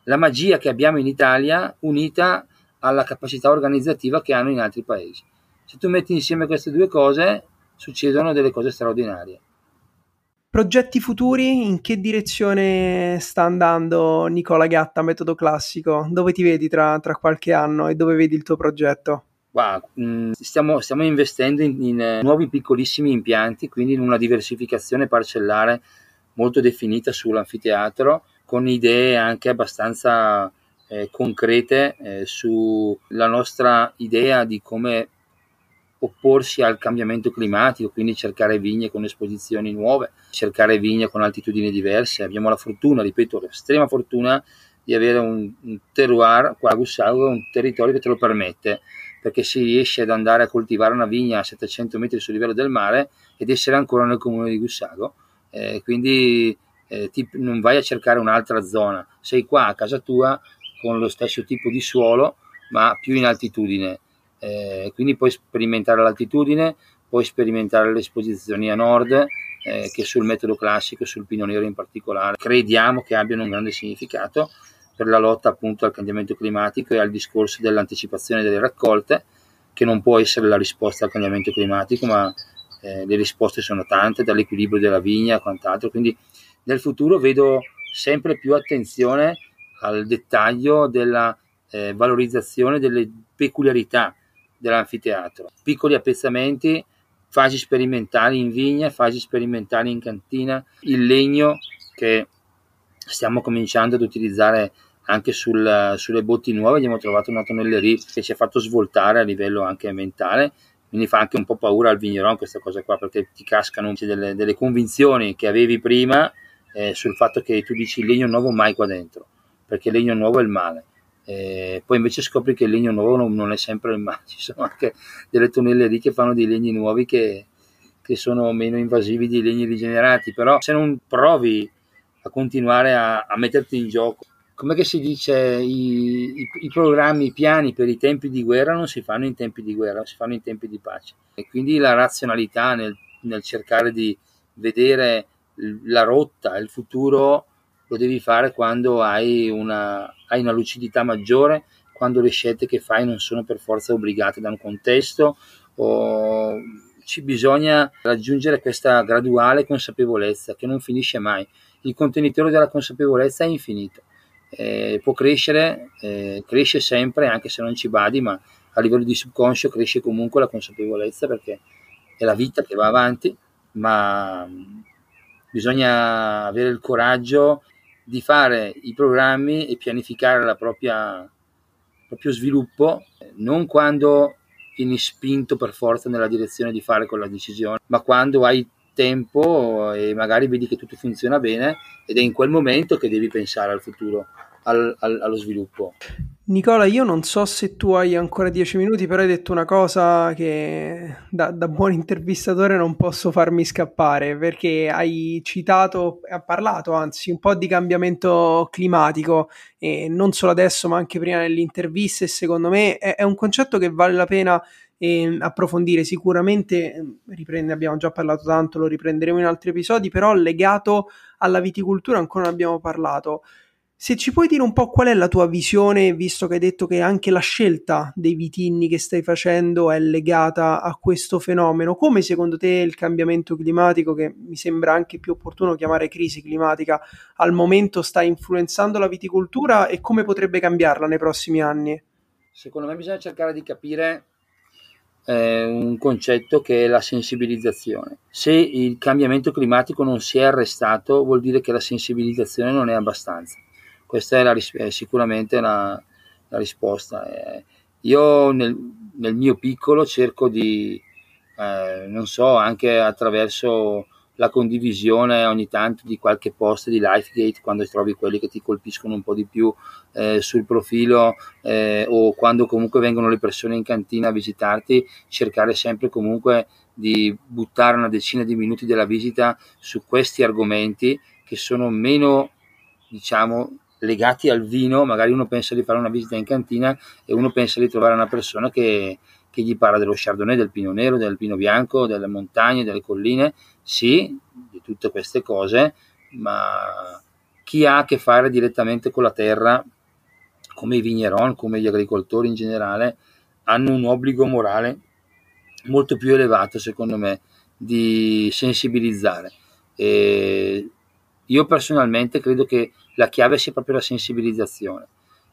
la magia che abbiamo in Italia unita alla capacità organizzativa che hanno in altri paesi. Se tu metti insieme queste due cose, succedono delle cose straordinarie Progetti futuri, in che direzione sta andando Nicola Gatta, metodo classico? Dove ti vedi tra, tra qualche anno e dove vedi il tuo progetto? Wow, mm, stiamo, stiamo, investendo in, in, eh, nuovi piccolissimi impianti, quindi in una diversificazione parcellare molto definita sull'anfiteatro, con idee anche abbastanza eh, concrete eh, sulla nostra idea di come opporsi al cambiamento climatico, quindi cercare vigne con esposizioni nuove, cercare vigne con altitudini diverse. Abbiamo la fortuna, ripeto, l'estrema fortuna di avere un, un terroir qua a Gussago, un territorio che te lo permette, perché si riesce ad andare a coltivare una vigna a 700 metri sul livello del mare ed essere ancora nel comune di Gussago. Eh, quindi eh, ti, non vai a cercare un'altra zona, sei qua a casa tua con lo stesso tipo di suolo, ma più in altitudine eh, quindi puoi sperimentare l'altitudine, puoi sperimentare le esposizioni a nord, eh, che sul metodo classico, sul pino nero in particolare, crediamo che abbiano un grande significato per la lotta appunto al cambiamento climatico e al discorso dell'anticipazione delle raccolte, che non può essere la risposta al cambiamento climatico, ma eh, le risposte sono tante, dall'equilibrio della vigna a quant'altro. Quindi nel futuro vedo sempre più attenzione al dettaglio della eh, valorizzazione delle peculiarità dell'anfiteatro. Piccoli appezzamenti, fasi sperimentali in vigna, fasi sperimentali in cantina, il legno che stiamo cominciando ad utilizzare anche sul, sulle botti nuove, abbiamo trovato una tonnelleria che ci ha fatto svoltare a livello anche mentale, quindi fa anche un po' paura al vigneron questa cosa qua, perché ti cascano delle, delle convinzioni che avevi prima eh, sul fatto che tu dici legno nuovo mai qua dentro, perché legno nuovo è il male eh, poi invece scopri che il legno nuovo non, non, è sempre il male, ci sono anche delle tonnellerie che fanno dei legni nuovi che, che sono meno invasivi dei legni rigenerati, però se non provi a continuare a, a metterti in gioco, come si dice, I, i, i, programmi, i piani per i tempi di guerra non si fanno in tempi di guerra, si fanno in tempi di pace. E quindi la razionalità nel, nel cercare di vedere la rotta, il futuro, lo devi fare quando hai una, hai una lucidità maggiore, quando le scelte che fai non sono per forza obbligate da un contesto o ci bisogna raggiungere questa graduale consapevolezza che non finisce mai. Il contenitore della consapevolezza è infinito, eh, può crescere, eh, cresce sempre anche se non ci badi, ma a livello di subconscio cresce comunque la consapevolezza perché è la vita che va avanti, ma bisogna avere il coraggio di fare i programmi e pianificare propria, il proprio sviluppo, non quando vieni spinto per forza nella direzione di fare quella decisione, ma quando hai tempo e magari vedi che tutto funziona bene ed è in quel momento che devi pensare al futuro, al, al, allo sviluppo. Nicola, io non so se tu hai ancora dieci minuti, però hai detto una cosa che da, da, buon intervistatore non posso farmi scappare, perché hai citato, hai parlato anzi un po' di cambiamento climatico, e non solo adesso ma anche prima e secondo me è, è un concetto che vale la pena eh, approfondire sicuramente, ehm, riprende, abbiamo già parlato tanto, lo riprenderemo in altri episodi, però legato alla viticoltura ancora non abbiamo parlato. Se ci puoi dire un po' qual è la tua visione, visto che hai detto che anche la scelta dei vitigni che stai facendo è legata a questo fenomeno, come secondo te il cambiamento climatico, che mi sembra anche più opportuno chiamare crisi climatica, al momento sta influenzando la viticoltura e come potrebbe cambiarla nei prossimi anni? Secondo me bisogna cercare di capire eh, un concetto che è la sensibilizzazione. Se il cambiamento climatico non si è arrestato, vuol dire che la sensibilizzazione non è abbastanza questa è, la, è sicuramente la, la risposta. Eh, io nel, nel, mio piccolo cerco di, eh, non so, anche attraverso la condivisione ogni tanto di qualche post di Lifegate quando trovi quelli che ti colpiscono un po' di più eh, sul profilo eh, o quando comunque vengono le persone in cantina a visitarti, cercare sempre comunque di buttare una decina di minuti della visita su questi argomenti che sono meno diciamo legati al vino, magari uno pensa di fare una visita in cantina e uno pensa di trovare una persona che, che gli parla dello Chardonnay, del Pino Nero, del Pino Bianco, delle montagne, delle colline, sì, di tutte queste cose, ma chi ha a che fare direttamente con la terra, come i vigneron, come gli agricoltori in generale, hanno un obbligo morale molto più elevato, secondo me, di sensibilizzare. E io personalmente credo che la chiave sia proprio la sensibilizzazione.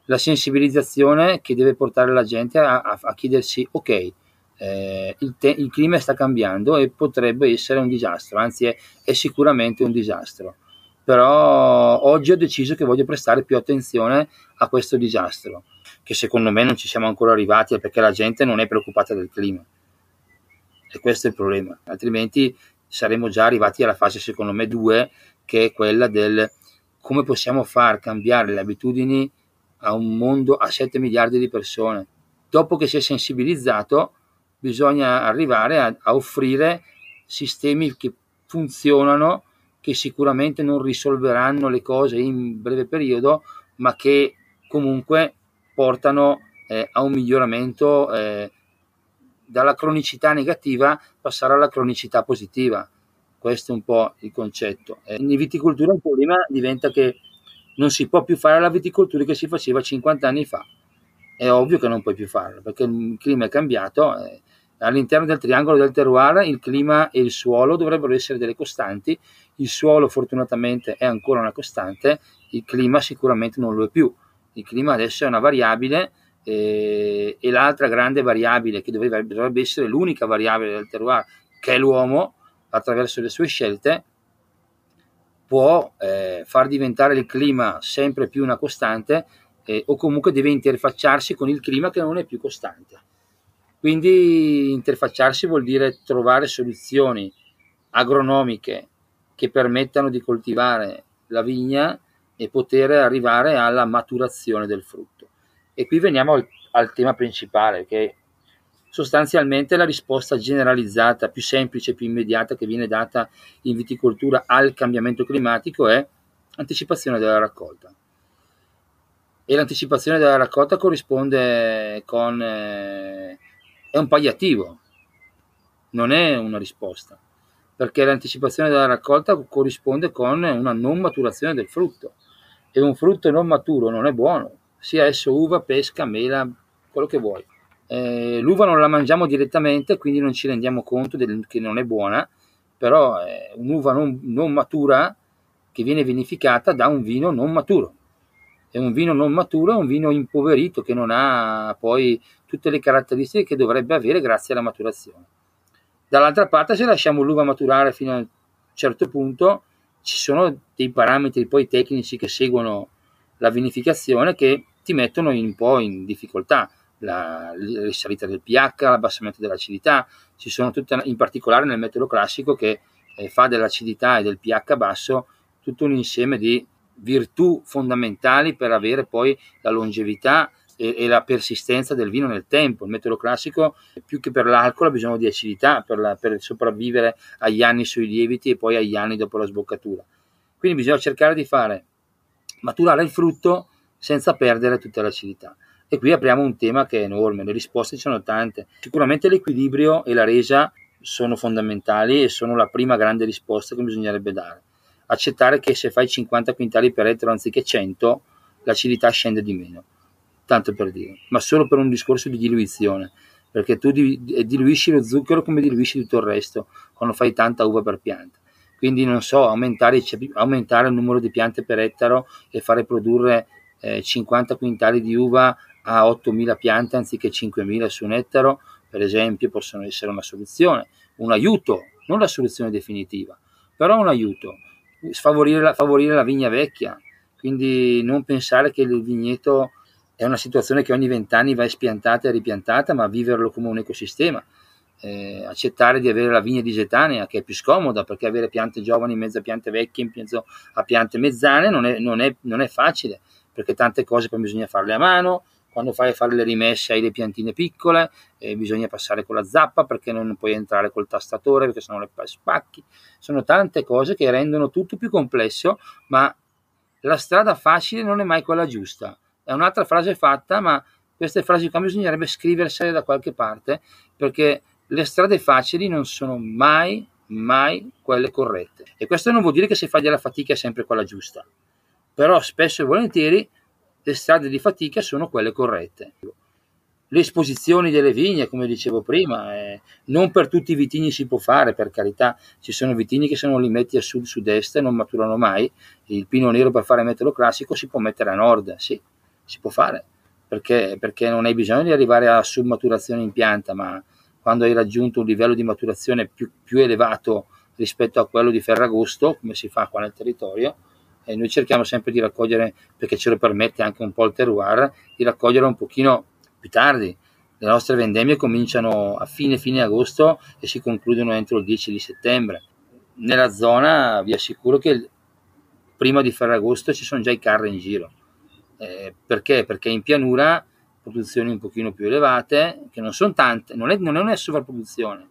La sensibilizzazione che deve portare la gente a, a, a chiedersi, ok, eh, il, te- il, clima sta cambiando e potrebbe essere un disastro, anzi è, è, sicuramente un disastro. Però oggi ho deciso che voglio prestare più attenzione a questo disastro, che secondo me non ci siamo ancora arrivati perché la gente non è preoccupata del clima. E questo è il problema, altrimenti saremmo già arrivati alla fase, secondo me, 2, che è quella del come possiamo far cambiare le abitudini a un mondo a 7 miliardi di persone. Dopo che si è sensibilizzato, bisogna arrivare a, a offrire sistemi che funzionano, che sicuramente non risolveranno le cose in breve periodo, ma che comunque portano eh, a un miglioramento eh, dalla cronicità negativa passare alla cronicità positiva. Questo è un po' il concetto. Eh, in viticoltura il problema diventa che non si può più fare la viticoltura che si faceva 50 anni fa. È ovvio che non puoi più farlo perché il clima è cambiato. Eh, all'interno del triangolo del terroir il clima e il suolo dovrebbero essere delle costanti. Il suolo fortunatamente è ancora una costante, il clima sicuramente non lo è più. Il clima adesso è una variabile eh, e l'altra grande variabile che dovrebbe, essere l'unica variabile del terroir, che è l'uomo, attraverso le sue scelte, può eh, far diventare il clima sempre più una costante eh, o comunque deve interfacciarsi con il clima che non è più costante. Quindi interfacciarsi vuol dire trovare soluzioni agronomiche che permettano di coltivare la vigna e poter arrivare alla maturazione del frutto. E qui veniamo al, al tema principale, che sostanzialmente la risposta generalizzata, più semplice, più immediata che viene data in viticoltura al cambiamento climatico è anticipazione della raccolta. E l'anticipazione della raccolta corrisponde con... Eh, è un palliativo, non è una risposta, perché l'anticipazione della raccolta corrisponde con una non maturazione del frutto e un frutto non maturo non è buono, sia esso uva, pesca, mela, quello che vuoi. Eh, l'uva non la mangiamo direttamente, quindi non ci rendiamo conto del, che non è buona, però è un'uva non, non matura che viene vinificata da un vino non maturo. E un vino non maturo è un vino impoverito che non ha poi tutte le caratteristiche che dovrebbe avere grazie alla maturazione. Dall'altra parte, se lasciamo l'uva maturare fino a un certo punto, ci sono dei parametri poi tecnici che seguono la vinificazione che ti mettono un po' in difficoltà. La risalita del pH, l'abbassamento dell'acidità, ci sono tutte, in particolare nel metodo classico che eh, fa dell'acidità e del pH basso tutto un insieme di virtù fondamentali per avere poi la longevità e, e, la persistenza del vino nel tempo. Il metodo classico, più che per l'alcol, ha bisogno di acidità per, la, per sopravvivere agli anni sui lieviti e poi agli anni dopo la sboccatura. Quindi bisogna cercare di fare maturare il frutto senza perdere tutta l'acidità. E qui apriamo un tema che è enorme, le risposte ci sono tante. Sicuramente l'equilibrio e la resa sono fondamentali e sono la prima grande risposta che bisognerebbe dare. Accettare che se fai 50 quintali per ettaro anziché 100, l'acidità scende di meno, tanto per dire, ma solo per un discorso di diluizione, perché tu diluisci lo zucchero come diluisci tutto il resto quando fai tanta uva per pianta quindi non so, aumentare, aumentare, il numero di piante per ettaro e fare produrre eh, 50 quintali di uva a 8.000 piante anziché 5.000 su un ettaro, per esempio, possono essere una soluzione, un aiuto, non la soluzione definitiva, però un aiuto, favorire la, favorire la vigna vecchia, quindi non pensare che il vigneto è una situazione che ogni vent'anni va espiantata e ripiantata, ma viverlo come un ecosistema. Eh, accettare di avere la vigna disetanea che è più scomoda perché avere piante giovani in mezzo a piante vecchie in mezzo a piante mezzane non è, non è, non è facile perché tante cose poi bisogna farle a mano quando fai a fare le rimesse hai le piantine piccole eh, bisogna passare con la zappa perché non puoi entrare col tastatore perché sennò le spacchi. Sono tante cose che rendono tutto più complesso ma la strada facile non è mai quella giusta. È un'altra frase fatta ma queste frasi qua bisognerebbe scriversele da qualche parte perché le strade facili non sono mai, mai quelle corrette. E questo non vuol dire che se fai della fatica è sempre quella giusta, però spesso e volentieri le strade di fatica sono quelle corrette. le esposizioni delle vigne, come dicevo prima, eh, non per tutti i vitigni si può fare, per carità, ci sono vitigni che sono limetti a sud-sud-est non maturano mai, il pino nero per fare metodo classico si può mettere a nord, sì, si può fare, perché, perché non hai bisogno di arrivare a submaturazione in pianta, ma quando hai raggiunto un livello di maturazione più, più elevato rispetto a quello di Ferragosto, come si fa qua nel territorio, e noi cerchiamo sempre di raccogliere, perché ce lo permette anche un po' il terroir, di raccogliere un pochino più tardi. Le nostre vendemmie cominciano a fine fine agosto e si concludono entro il 10 di settembre. Nella zona vi assicuro che prima di Ferragosto ci sono già i carri in giro. Eh, perché? Perché in pianura produzioni un pochino più elevate, che non sono tante, non è, non è una sovrapproduzione,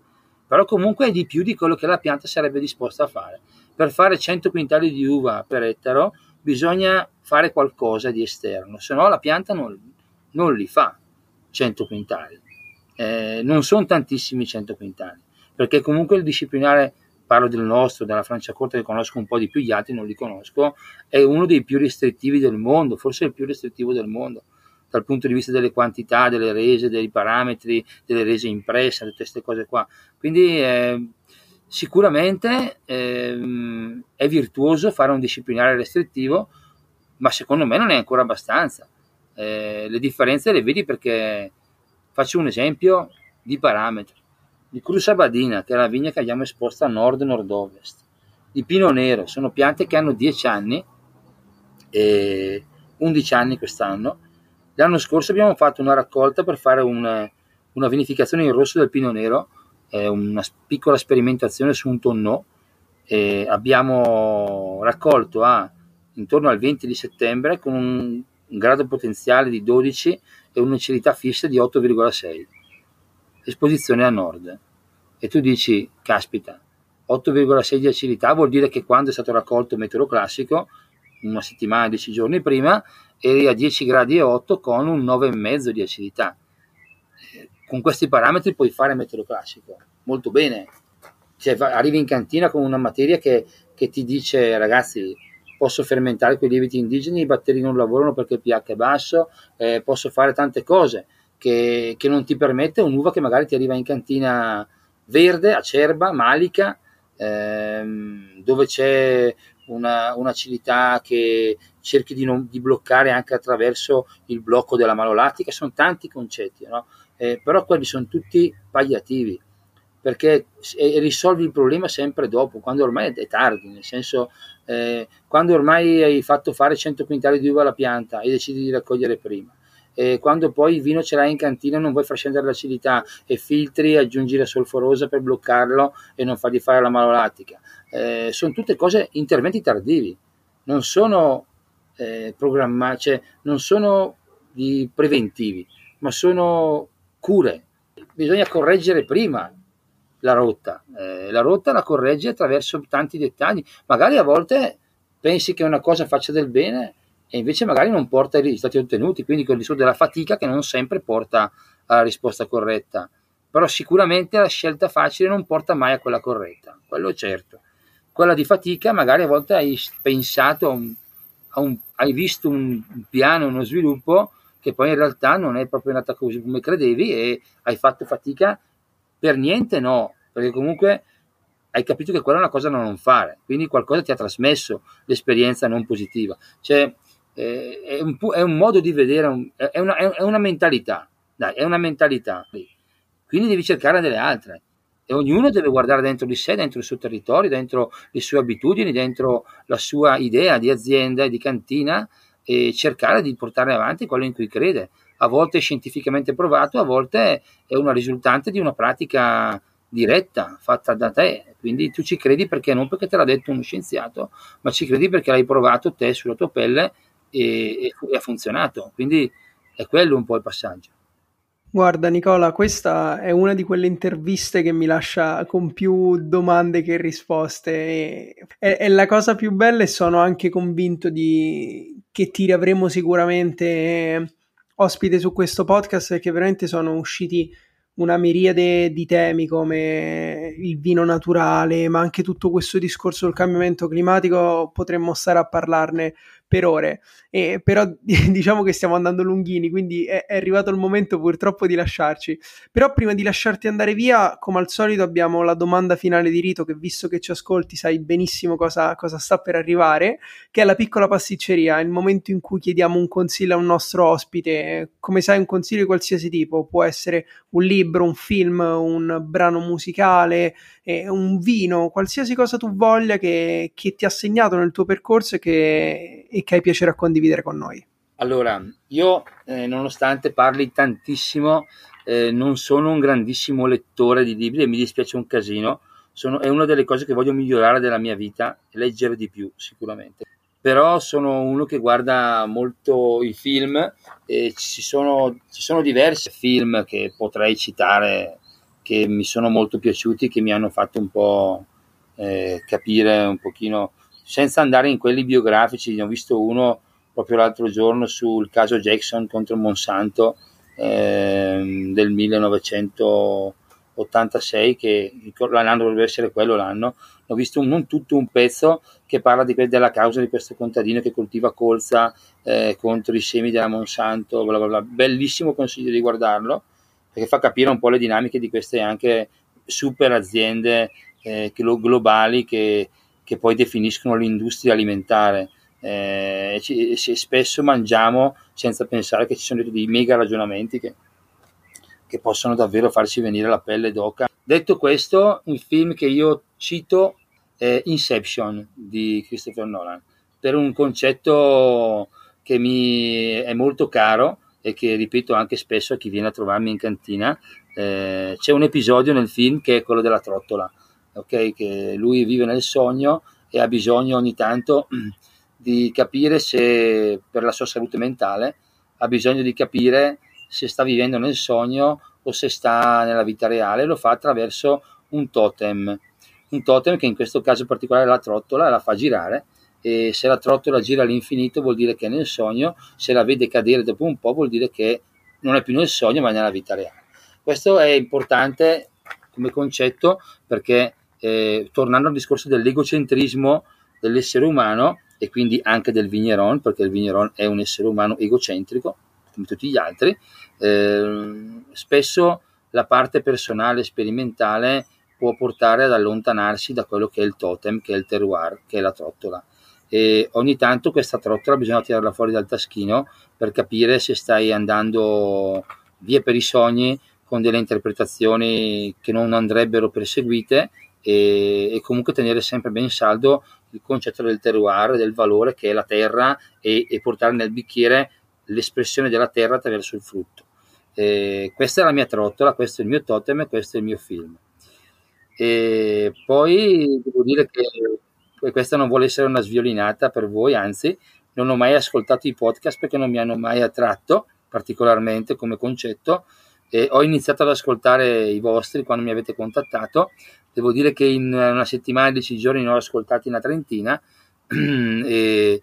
però comunque è di più di quello che la pianta sarebbe disposta a fare. Per fare 100 quintali di uva per ettaro bisogna fare qualcosa di esterno, se no la pianta non, non li fa. 100 quintali. Eh, non sono tantissimi 100 quintali, perché comunque il disciplinare, parlo del nostro, della Francia Corta che conosco un po' di più, gli altri non li conosco, è uno dei più restrittivi del mondo, forse il più restrittivo del mondo, dal punto di vista delle quantità, delle rese, dei parametri, delle rese impresse, tutte queste cose qua. Quindi eh, sicuramente eh, è virtuoso fare un disciplinare restrittivo, ma secondo me non è ancora abbastanza eh, le differenze le vedi perché faccio un esempio di parametri. Di Crusa Badina, che è la vigna che abbiamo esposta a nord-nord-ovest, di Pino Nero, sono piante che hanno 10 anni e 11 anni quest'anno. L'anno scorso abbiamo fatto una raccolta per fare un, una vinificazione in rosso del Pino Nero, eh, una piccola sperimentazione su un tonneau. E abbiamo raccolto a intorno al 20 di settembre con un grado potenziale di 12 e un'acidità fissa di 8,6. Esposizione a nord. E tu dici, caspita, 8,6 di acidità vuol dire che quando è stato raccolto il meteo classico, una settimana, 10 giorni prima, eri a 10 gradi e 8 con un 9,5 di acidità. Con questi parametri puoi fare meteo classico molto bene. Cioè, arrivi in cantina con una materia che, che ti dice, ragazzi, posso fermentare quei lieviti indigeni, i batteri non lavorano perché il pH è basso, eh, posso fare tante cose che, che, non ti permette un'uva che magari ti arriva in cantina verde, acerba, malica, ehm, dove c'è una, un'acidità che cerchi di, non, di, bloccare anche attraverso il blocco della malolatica, sono tanti concetti, no? Eh, però quelli sono tutti palliativi perché risolvi il problema sempre dopo, quando ormai è tardi, nel senso eh, quando ormai hai fatto fare 100 quintali di uva alla pianta e decidi di raccogliere prima. E quando poi il vino ce l'hai in cantina non vuoi far scendere l'acidità e filtri, aggiungi la solforosa per bloccarlo e non fargli fare la malolatica. Eh, sono tutte cose, interventi tardivi, non sono eh, programmati, cioè non sono preventivi, ma sono cure. Bisogna correggere prima, la rotta. Eh, la rotta la correggi attraverso tanti dettagli. Magari a volte pensi che una cosa faccia del bene e invece magari non porta ai risultati ottenuti, quindi con il discorso della fatica che non sempre porta alla risposta corretta. Però sicuramente la scelta facile non porta mai a quella corretta, quello è certo. Quella di fatica magari a volte hai pensato, a un, a un, hai visto un piano, uno sviluppo che poi in realtà non è proprio andata così come credevi e hai fatto fatica per niente no, perché comunque hai capito che quella è una cosa da non fare, quindi qualcosa ti ha trasmesso l'esperienza non positiva. Cioè, eh, è, un, è, un, modo di vedere, è, una, è, una, mentalità, dai, è una mentalità. Quindi devi cercare delle altre. E ognuno deve guardare dentro di sé, dentro il suo territorio, dentro le sue abitudini, dentro la sua idea di azienda e di cantina e cercare di portare avanti quello in cui crede a volte è scientificamente provato, a volte è una risultante di una pratica diretta, fatta da te. Quindi tu ci credi perché non perché te l'ha detto uno scienziato, ma ci credi perché l'hai provato te sulla tua pelle e, e, ha funzionato. Quindi è quello un po' il passaggio. Guarda Nicola, questa è una di quelle interviste che mi lascia con più domande che risposte. È, è la cosa più bella e sono anche convinto di, che ti riavremo sicuramente ospite su questo podcast perché veramente sono usciti una miriade di temi come il vino naturale, ma anche tutto questo discorso del cambiamento climatico, potremmo stare a parlarne per ore, e, però diciamo che stiamo andando lunghini, quindi è, è, arrivato il momento purtroppo di lasciarci. Però prima di lasciarti andare via, come al solito abbiamo la domanda finale di Rito, che visto che ci ascolti sai benissimo cosa, cosa sta per arrivare, che è la piccola pasticceria, il momento in cui chiediamo un consiglio a un nostro ospite, come sai un consiglio di qualsiasi tipo, può essere un libro, un film, un brano musicale, eh, un vino, qualsiasi cosa tu voglia che, che ti ha segnato nel tuo percorso e che, e che hai piacere a condividere con noi. Allora, io eh, nonostante parli tantissimo, eh, non sono un grandissimo lettore di libri e mi dispiace un casino. Sono, è una delle cose che voglio migliorare della mia vita, leggere di più sicuramente. Però sono uno che guarda molto i film e ci sono, ci sono diversi film che potrei citare che mi sono molto piaciuti, che mi hanno fatto un po' eh, capire un pochino, senza andare in quelli biografici, ne ho visto uno proprio l'altro giorno sul caso Jackson contro Monsanto eh, del 1986, che l'anno dovrebbe essere quello l'anno, ho visto un, non tutto un pezzo che parla di, della causa di questo contadino che coltiva colza eh, contro i semi della Monsanto, bla bla bla. bellissimo consiglio di guardarlo perché fa capire un po' le dinamiche di queste anche super aziende eh, globali che, che, poi definiscono l'industria alimentare. Eh, ci, spesso mangiamo senza pensare che ci sono dei mega ragionamenti che, che possono davvero farci venire la pelle d'oca. Detto questo, un film che io cito è Inception di Christopher Nolan, per un concetto che mi è molto caro e che ripeto anche spesso a chi viene a trovarmi in cantina, eh, c'è un episodio nel film che è quello della trottola, okay? che lui vive nel sogno e ha bisogno ogni tanto di capire se per la sua salute mentale ha bisogno di capire se sta vivendo nel sogno o se sta nella vita reale, lo fa attraverso un totem, un totem che in questo caso particolare la trottola la fa girare e se la trottola gira all'infinito vuol dire che è nel sogno, se la vede cadere dopo un po' vuol dire che non è più nel sogno ma è nella vita reale. Questo è importante come concetto perché eh, tornando al discorso dell'egocentrismo dell'essere umano e quindi anche del vigneron, perché il vigneron è un essere umano egocentrico come tutti gli altri, eh, spesso la parte personale sperimentale può portare ad allontanarsi da quello che è il totem, che è il terroir, che è la trottola e ogni tanto questa trottola bisogna tirarla fuori dal taschino per capire se stai andando via per i sogni con delle interpretazioni che non andrebbero perseguite e, e comunque tenere sempre ben saldo il concetto del terroir, del valore che è la terra e, e portare nel bicchiere l'espressione della terra attraverso il frutto. E questa è la mia trottola, questo è il mio totem questo è il mio film. E poi devo dire che questa non vuole essere una sviolinata per voi, anzi non ho mai ascoltato i podcast perché non mi hanno mai attratto particolarmente come concetto e ho iniziato ad ascoltare i vostri quando mi avete contattato. Devo dire che in una settimana, dieci giorni ne ho ascoltati una trentina e,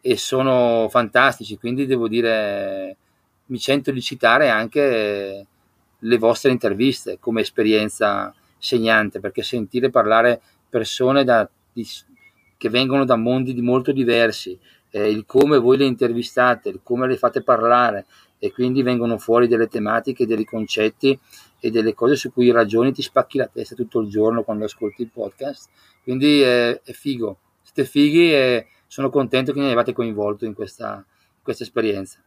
e sono fantastici, quindi devo dire mi sento di citare anche le vostre interviste come esperienza segnante perché sentire parlare persone da, che vengono da mondi di molto diversi, eh, il come voi le intervistate, il come le fate parlare e quindi vengono fuori delle tematiche, dei concetti e delle cose su cui ragioni ti spacchi la testa tutto il giorno quando ascolti il podcast. Quindi è, è figo, siete fighi e sono contento che mi abbiate coinvolto in questa, in questa esperienza.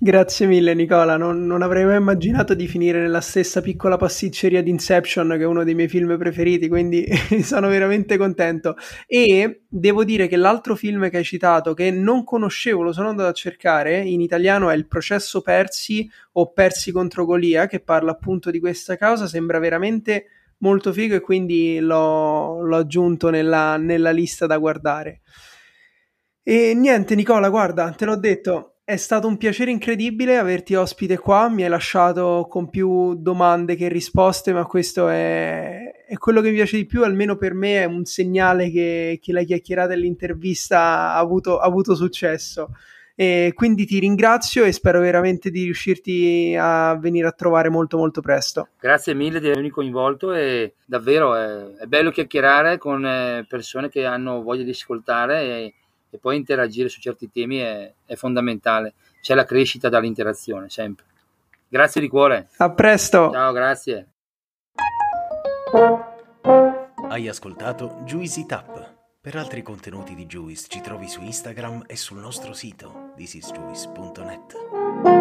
Grazie mille Nicola, non, non, avrei mai immaginato di finire nella stessa piccola pasticceria di Inception che è uno dei miei film preferiti, quindi sono veramente contento. E devo dire che l'altro film che hai citato, che non conoscevo, lo sono andato a cercare, in italiano è Il processo Persi o Persi contro Golia, che parla appunto di questa causa, sembra veramente molto figo e quindi l'ho, l'ho aggiunto nella, nella lista da guardare. E niente Nicola, guarda, te l'ho detto, è stato un piacere incredibile averti ospite qua, mi hai lasciato con più domande che risposte, ma questo è, è quello che mi piace di più, almeno per me è un segnale che, che la chiacchierata dell'intervista ha avuto, ha avuto successo. E quindi ti ringrazio e spero veramente di riuscirti a venire a trovare molto molto presto. Grazie mille di avermi coinvolto e davvero è, è bello chiacchierare con eh, persone che hanno voglia di ascoltare e e poi interagire su certi temi è, è fondamentale. C'è la crescita dall'interazione, sempre. Grazie di cuore. A presto. Ciao, grazie. Hai ascoltato Juicy Tap. Per altri contenuti di Juice ci trovi su Instagram e sul nostro sito thisisjuice.net.